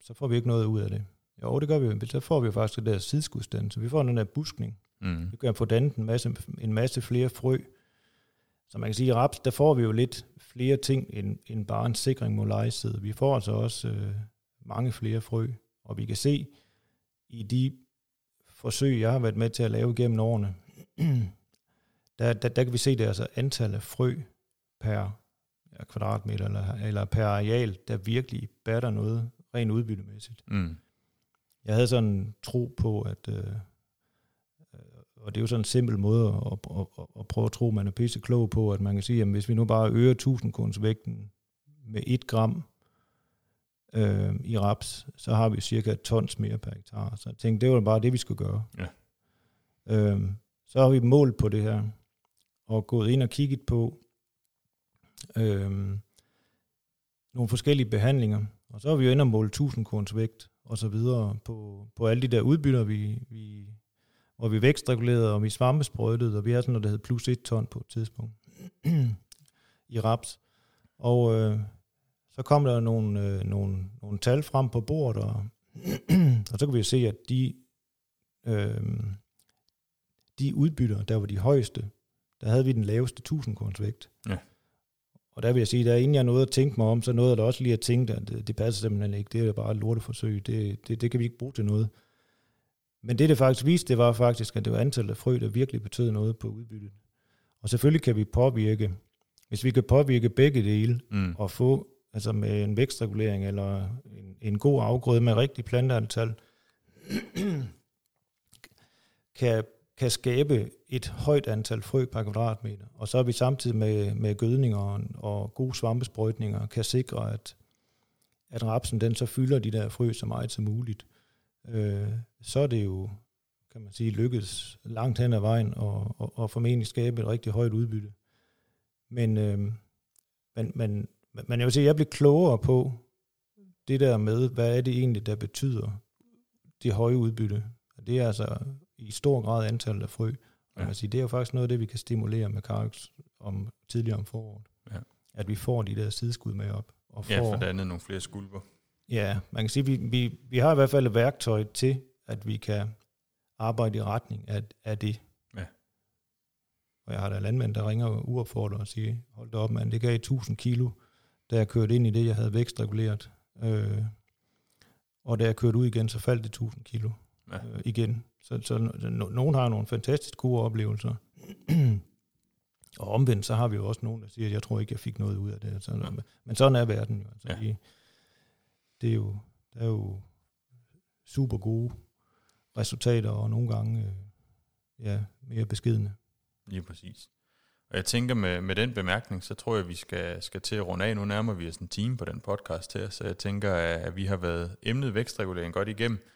så får vi ikke noget ud af det. Jo, det gør vi. Så får vi jo faktisk det der sidskudstand, så vi får den der buskning. Mm. Vi kan få dannet en masse, en masse flere frø. Så man kan sige, at i raps, der får vi jo lidt flere ting end, end bare en sikring mod lejeside. Vi får altså også øh, mange flere frø, og vi kan se i de forsøg, jeg har været med til at lave gennem årene, der, der, der kan vi se, det altså antallet af frø per ja, kvadratmeter eller, eller per areal, der virkelig batter noget rent udbyttemæssigt. Mm. Jeg havde sådan en tro på, at, øh, og det er jo sådan en simpel måde at, at, at, at prøve at tro, at man er pisse klog på, at man kan sige, at hvis vi nu bare øger 1000 kunstvægten med 1 gram øh, i raps, så har vi cirka et tons mere per hektar. Så jeg tænkte, det var bare det, vi skulle gøre. Ja. Øh, så har vi målt på det her, og gået ind og kigget på øh, nogle forskellige behandlinger, og så har vi jo inde og målt 1000 kunstvægt og så videre på, på alle de der udbytter, vi, vi, hvor vi vækstregulerede, og vi svampesprøjtede, og vi havde sådan noget, der hed plus et ton på et tidspunkt i raps. Og øh, så kom der nogle, øh, nogle, nogle tal frem på bordet, og, og så kan vi se, at de, øh, de udbytter, der var de højeste, der havde vi den laveste 1000 vægt. Ja. Og der vil jeg sige, der er inden jeg noget at tænke mig om, så noget der også lige at tænke, at det, det passer simpelthen ikke. Det er bare et lorteforsøg. Det, det, det kan vi ikke bruge til noget. Men det, det faktisk viste, det var faktisk, at det var antallet af frø, der virkelig betød noget på udbyttet. Og selvfølgelig kan vi påvirke, hvis vi kan påvirke begge dele, mm. og få, altså med en vækstregulering, eller en, en god afgrøde med rigtig planteantal, kan, kan skabe et højt antal frø per kvadratmeter. Og så er vi samtidig med, med gødninger og, og gode svampesprøjtninger, kan sikre, at, at rapsen den så fylder de der frø så meget som muligt øh, så er det jo, kan man sige, lykkedes langt hen ad vejen og, og, og formentlig skabe et rigtig højt udbytte. Men, øh, men, men, men jeg vil sige, at jeg bliver klogere på det der med, hvad er det egentlig, der betyder det høje udbytte. Det er altså i stor grad antallet af frø. Ja. Man sige, det er jo faktisk noget af det, vi kan stimulere med Carix om tidligere om foråret. Ja. At vi får de der sideskud med op. Og får, ja, for det andet nogle flere skulper. Ja, man kan sige, at vi, vi, vi har i hvert fald et værktøj til, at vi kan arbejde i retning af, af det. Ja. Og jeg har da landmænd, der ringer uopfordret og siger, hold da op mand, det gav 1000 kilo, da jeg kørte ind i det, jeg havde vækstreguleret. Øh, og da jeg kørte ud igen, så faldt det 1000 kilo ja. øh, igen. Så, så no, nogen har nogle fantastisk gode oplevelser. og omvendt, så har vi jo også nogen, der siger, at jeg tror ikke, jeg fik noget ud af det. Så, ja. Men sådan er verden jo. Altså, ja. vi, det er jo, der er jo super gode resultater, og nogle gange øh, ja, mere beskidende. Lige præcis. Og jeg tænker med, med den bemærkning, så tror jeg, at vi skal, skal til at runde af. Nu nærmer vi os en time på den podcast her, så jeg tænker, at vi har været emnet vækstregulering godt igennem.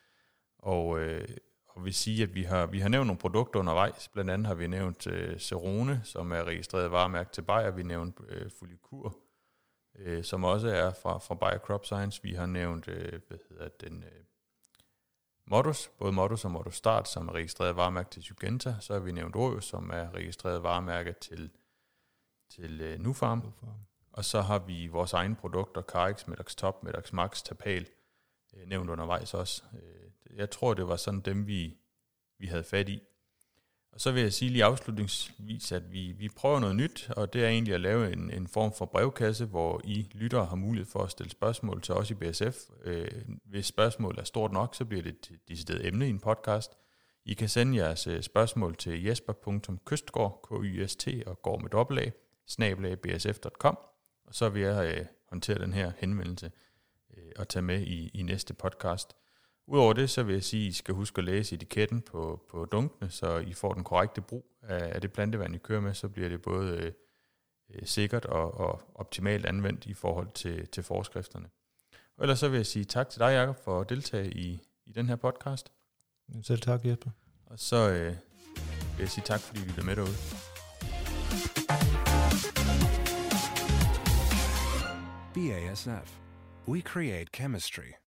Og, øh, og vil sige, at vi har, vi har nævnt nogle produkter undervejs. Blandt andet har vi nævnt øh, Cerone, som er registreret varemærke til Bayer. Vi har nævnt øh, Fulicur, øh, som også er fra, fra Bayer Crop Science. Vi har nævnt, øh, hvad hedder den, øh, Modus, både Modus og Modus Start, som er registreret varemærke til Sygenta. Så har vi nævnt Ojo, som er registreret varemærke til, til øh, Nufarm. Nufarm. Og så har vi vores egne produkter, Carix, Medax Top, Medax Max, Tapal, øh, nævnt undervejs også. Øh, jeg tror, det var sådan dem, vi, vi havde fat i. Og så vil jeg sige lige afslutningsvis, at vi, vi prøver noget nyt, og det er egentlig at lave en, en form for brevkasse, hvor I lyttere har mulighed for at stille spørgsmål til os i BSF. Øh, hvis spørgsmålet er stort nok, så bliver det et decideret emne i en podcast. I kan sende jeres øh, spørgsmål til jesper.kystgård, k y s t og går med dobbelt a, bsf.com, og så vil jeg øh, håndtere den her henvendelse øh, og tage med i, i næste podcast. Udover det, så vil jeg sige, at I skal huske at læse etiketten på, på dunkene, så I får den korrekte brug af, af det plantevand, I kører med, så bliver det både øh, øh, sikkert og, og optimalt anvendt i forhold til, til forskrifterne. Og ellers så vil jeg sige tak til dig, Jacob, for at deltage i, i den her podcast. Selv tak, Jesper. Og så øh, vil jeg sige tak, fordi vi er med derude. BASF. We create chemistry.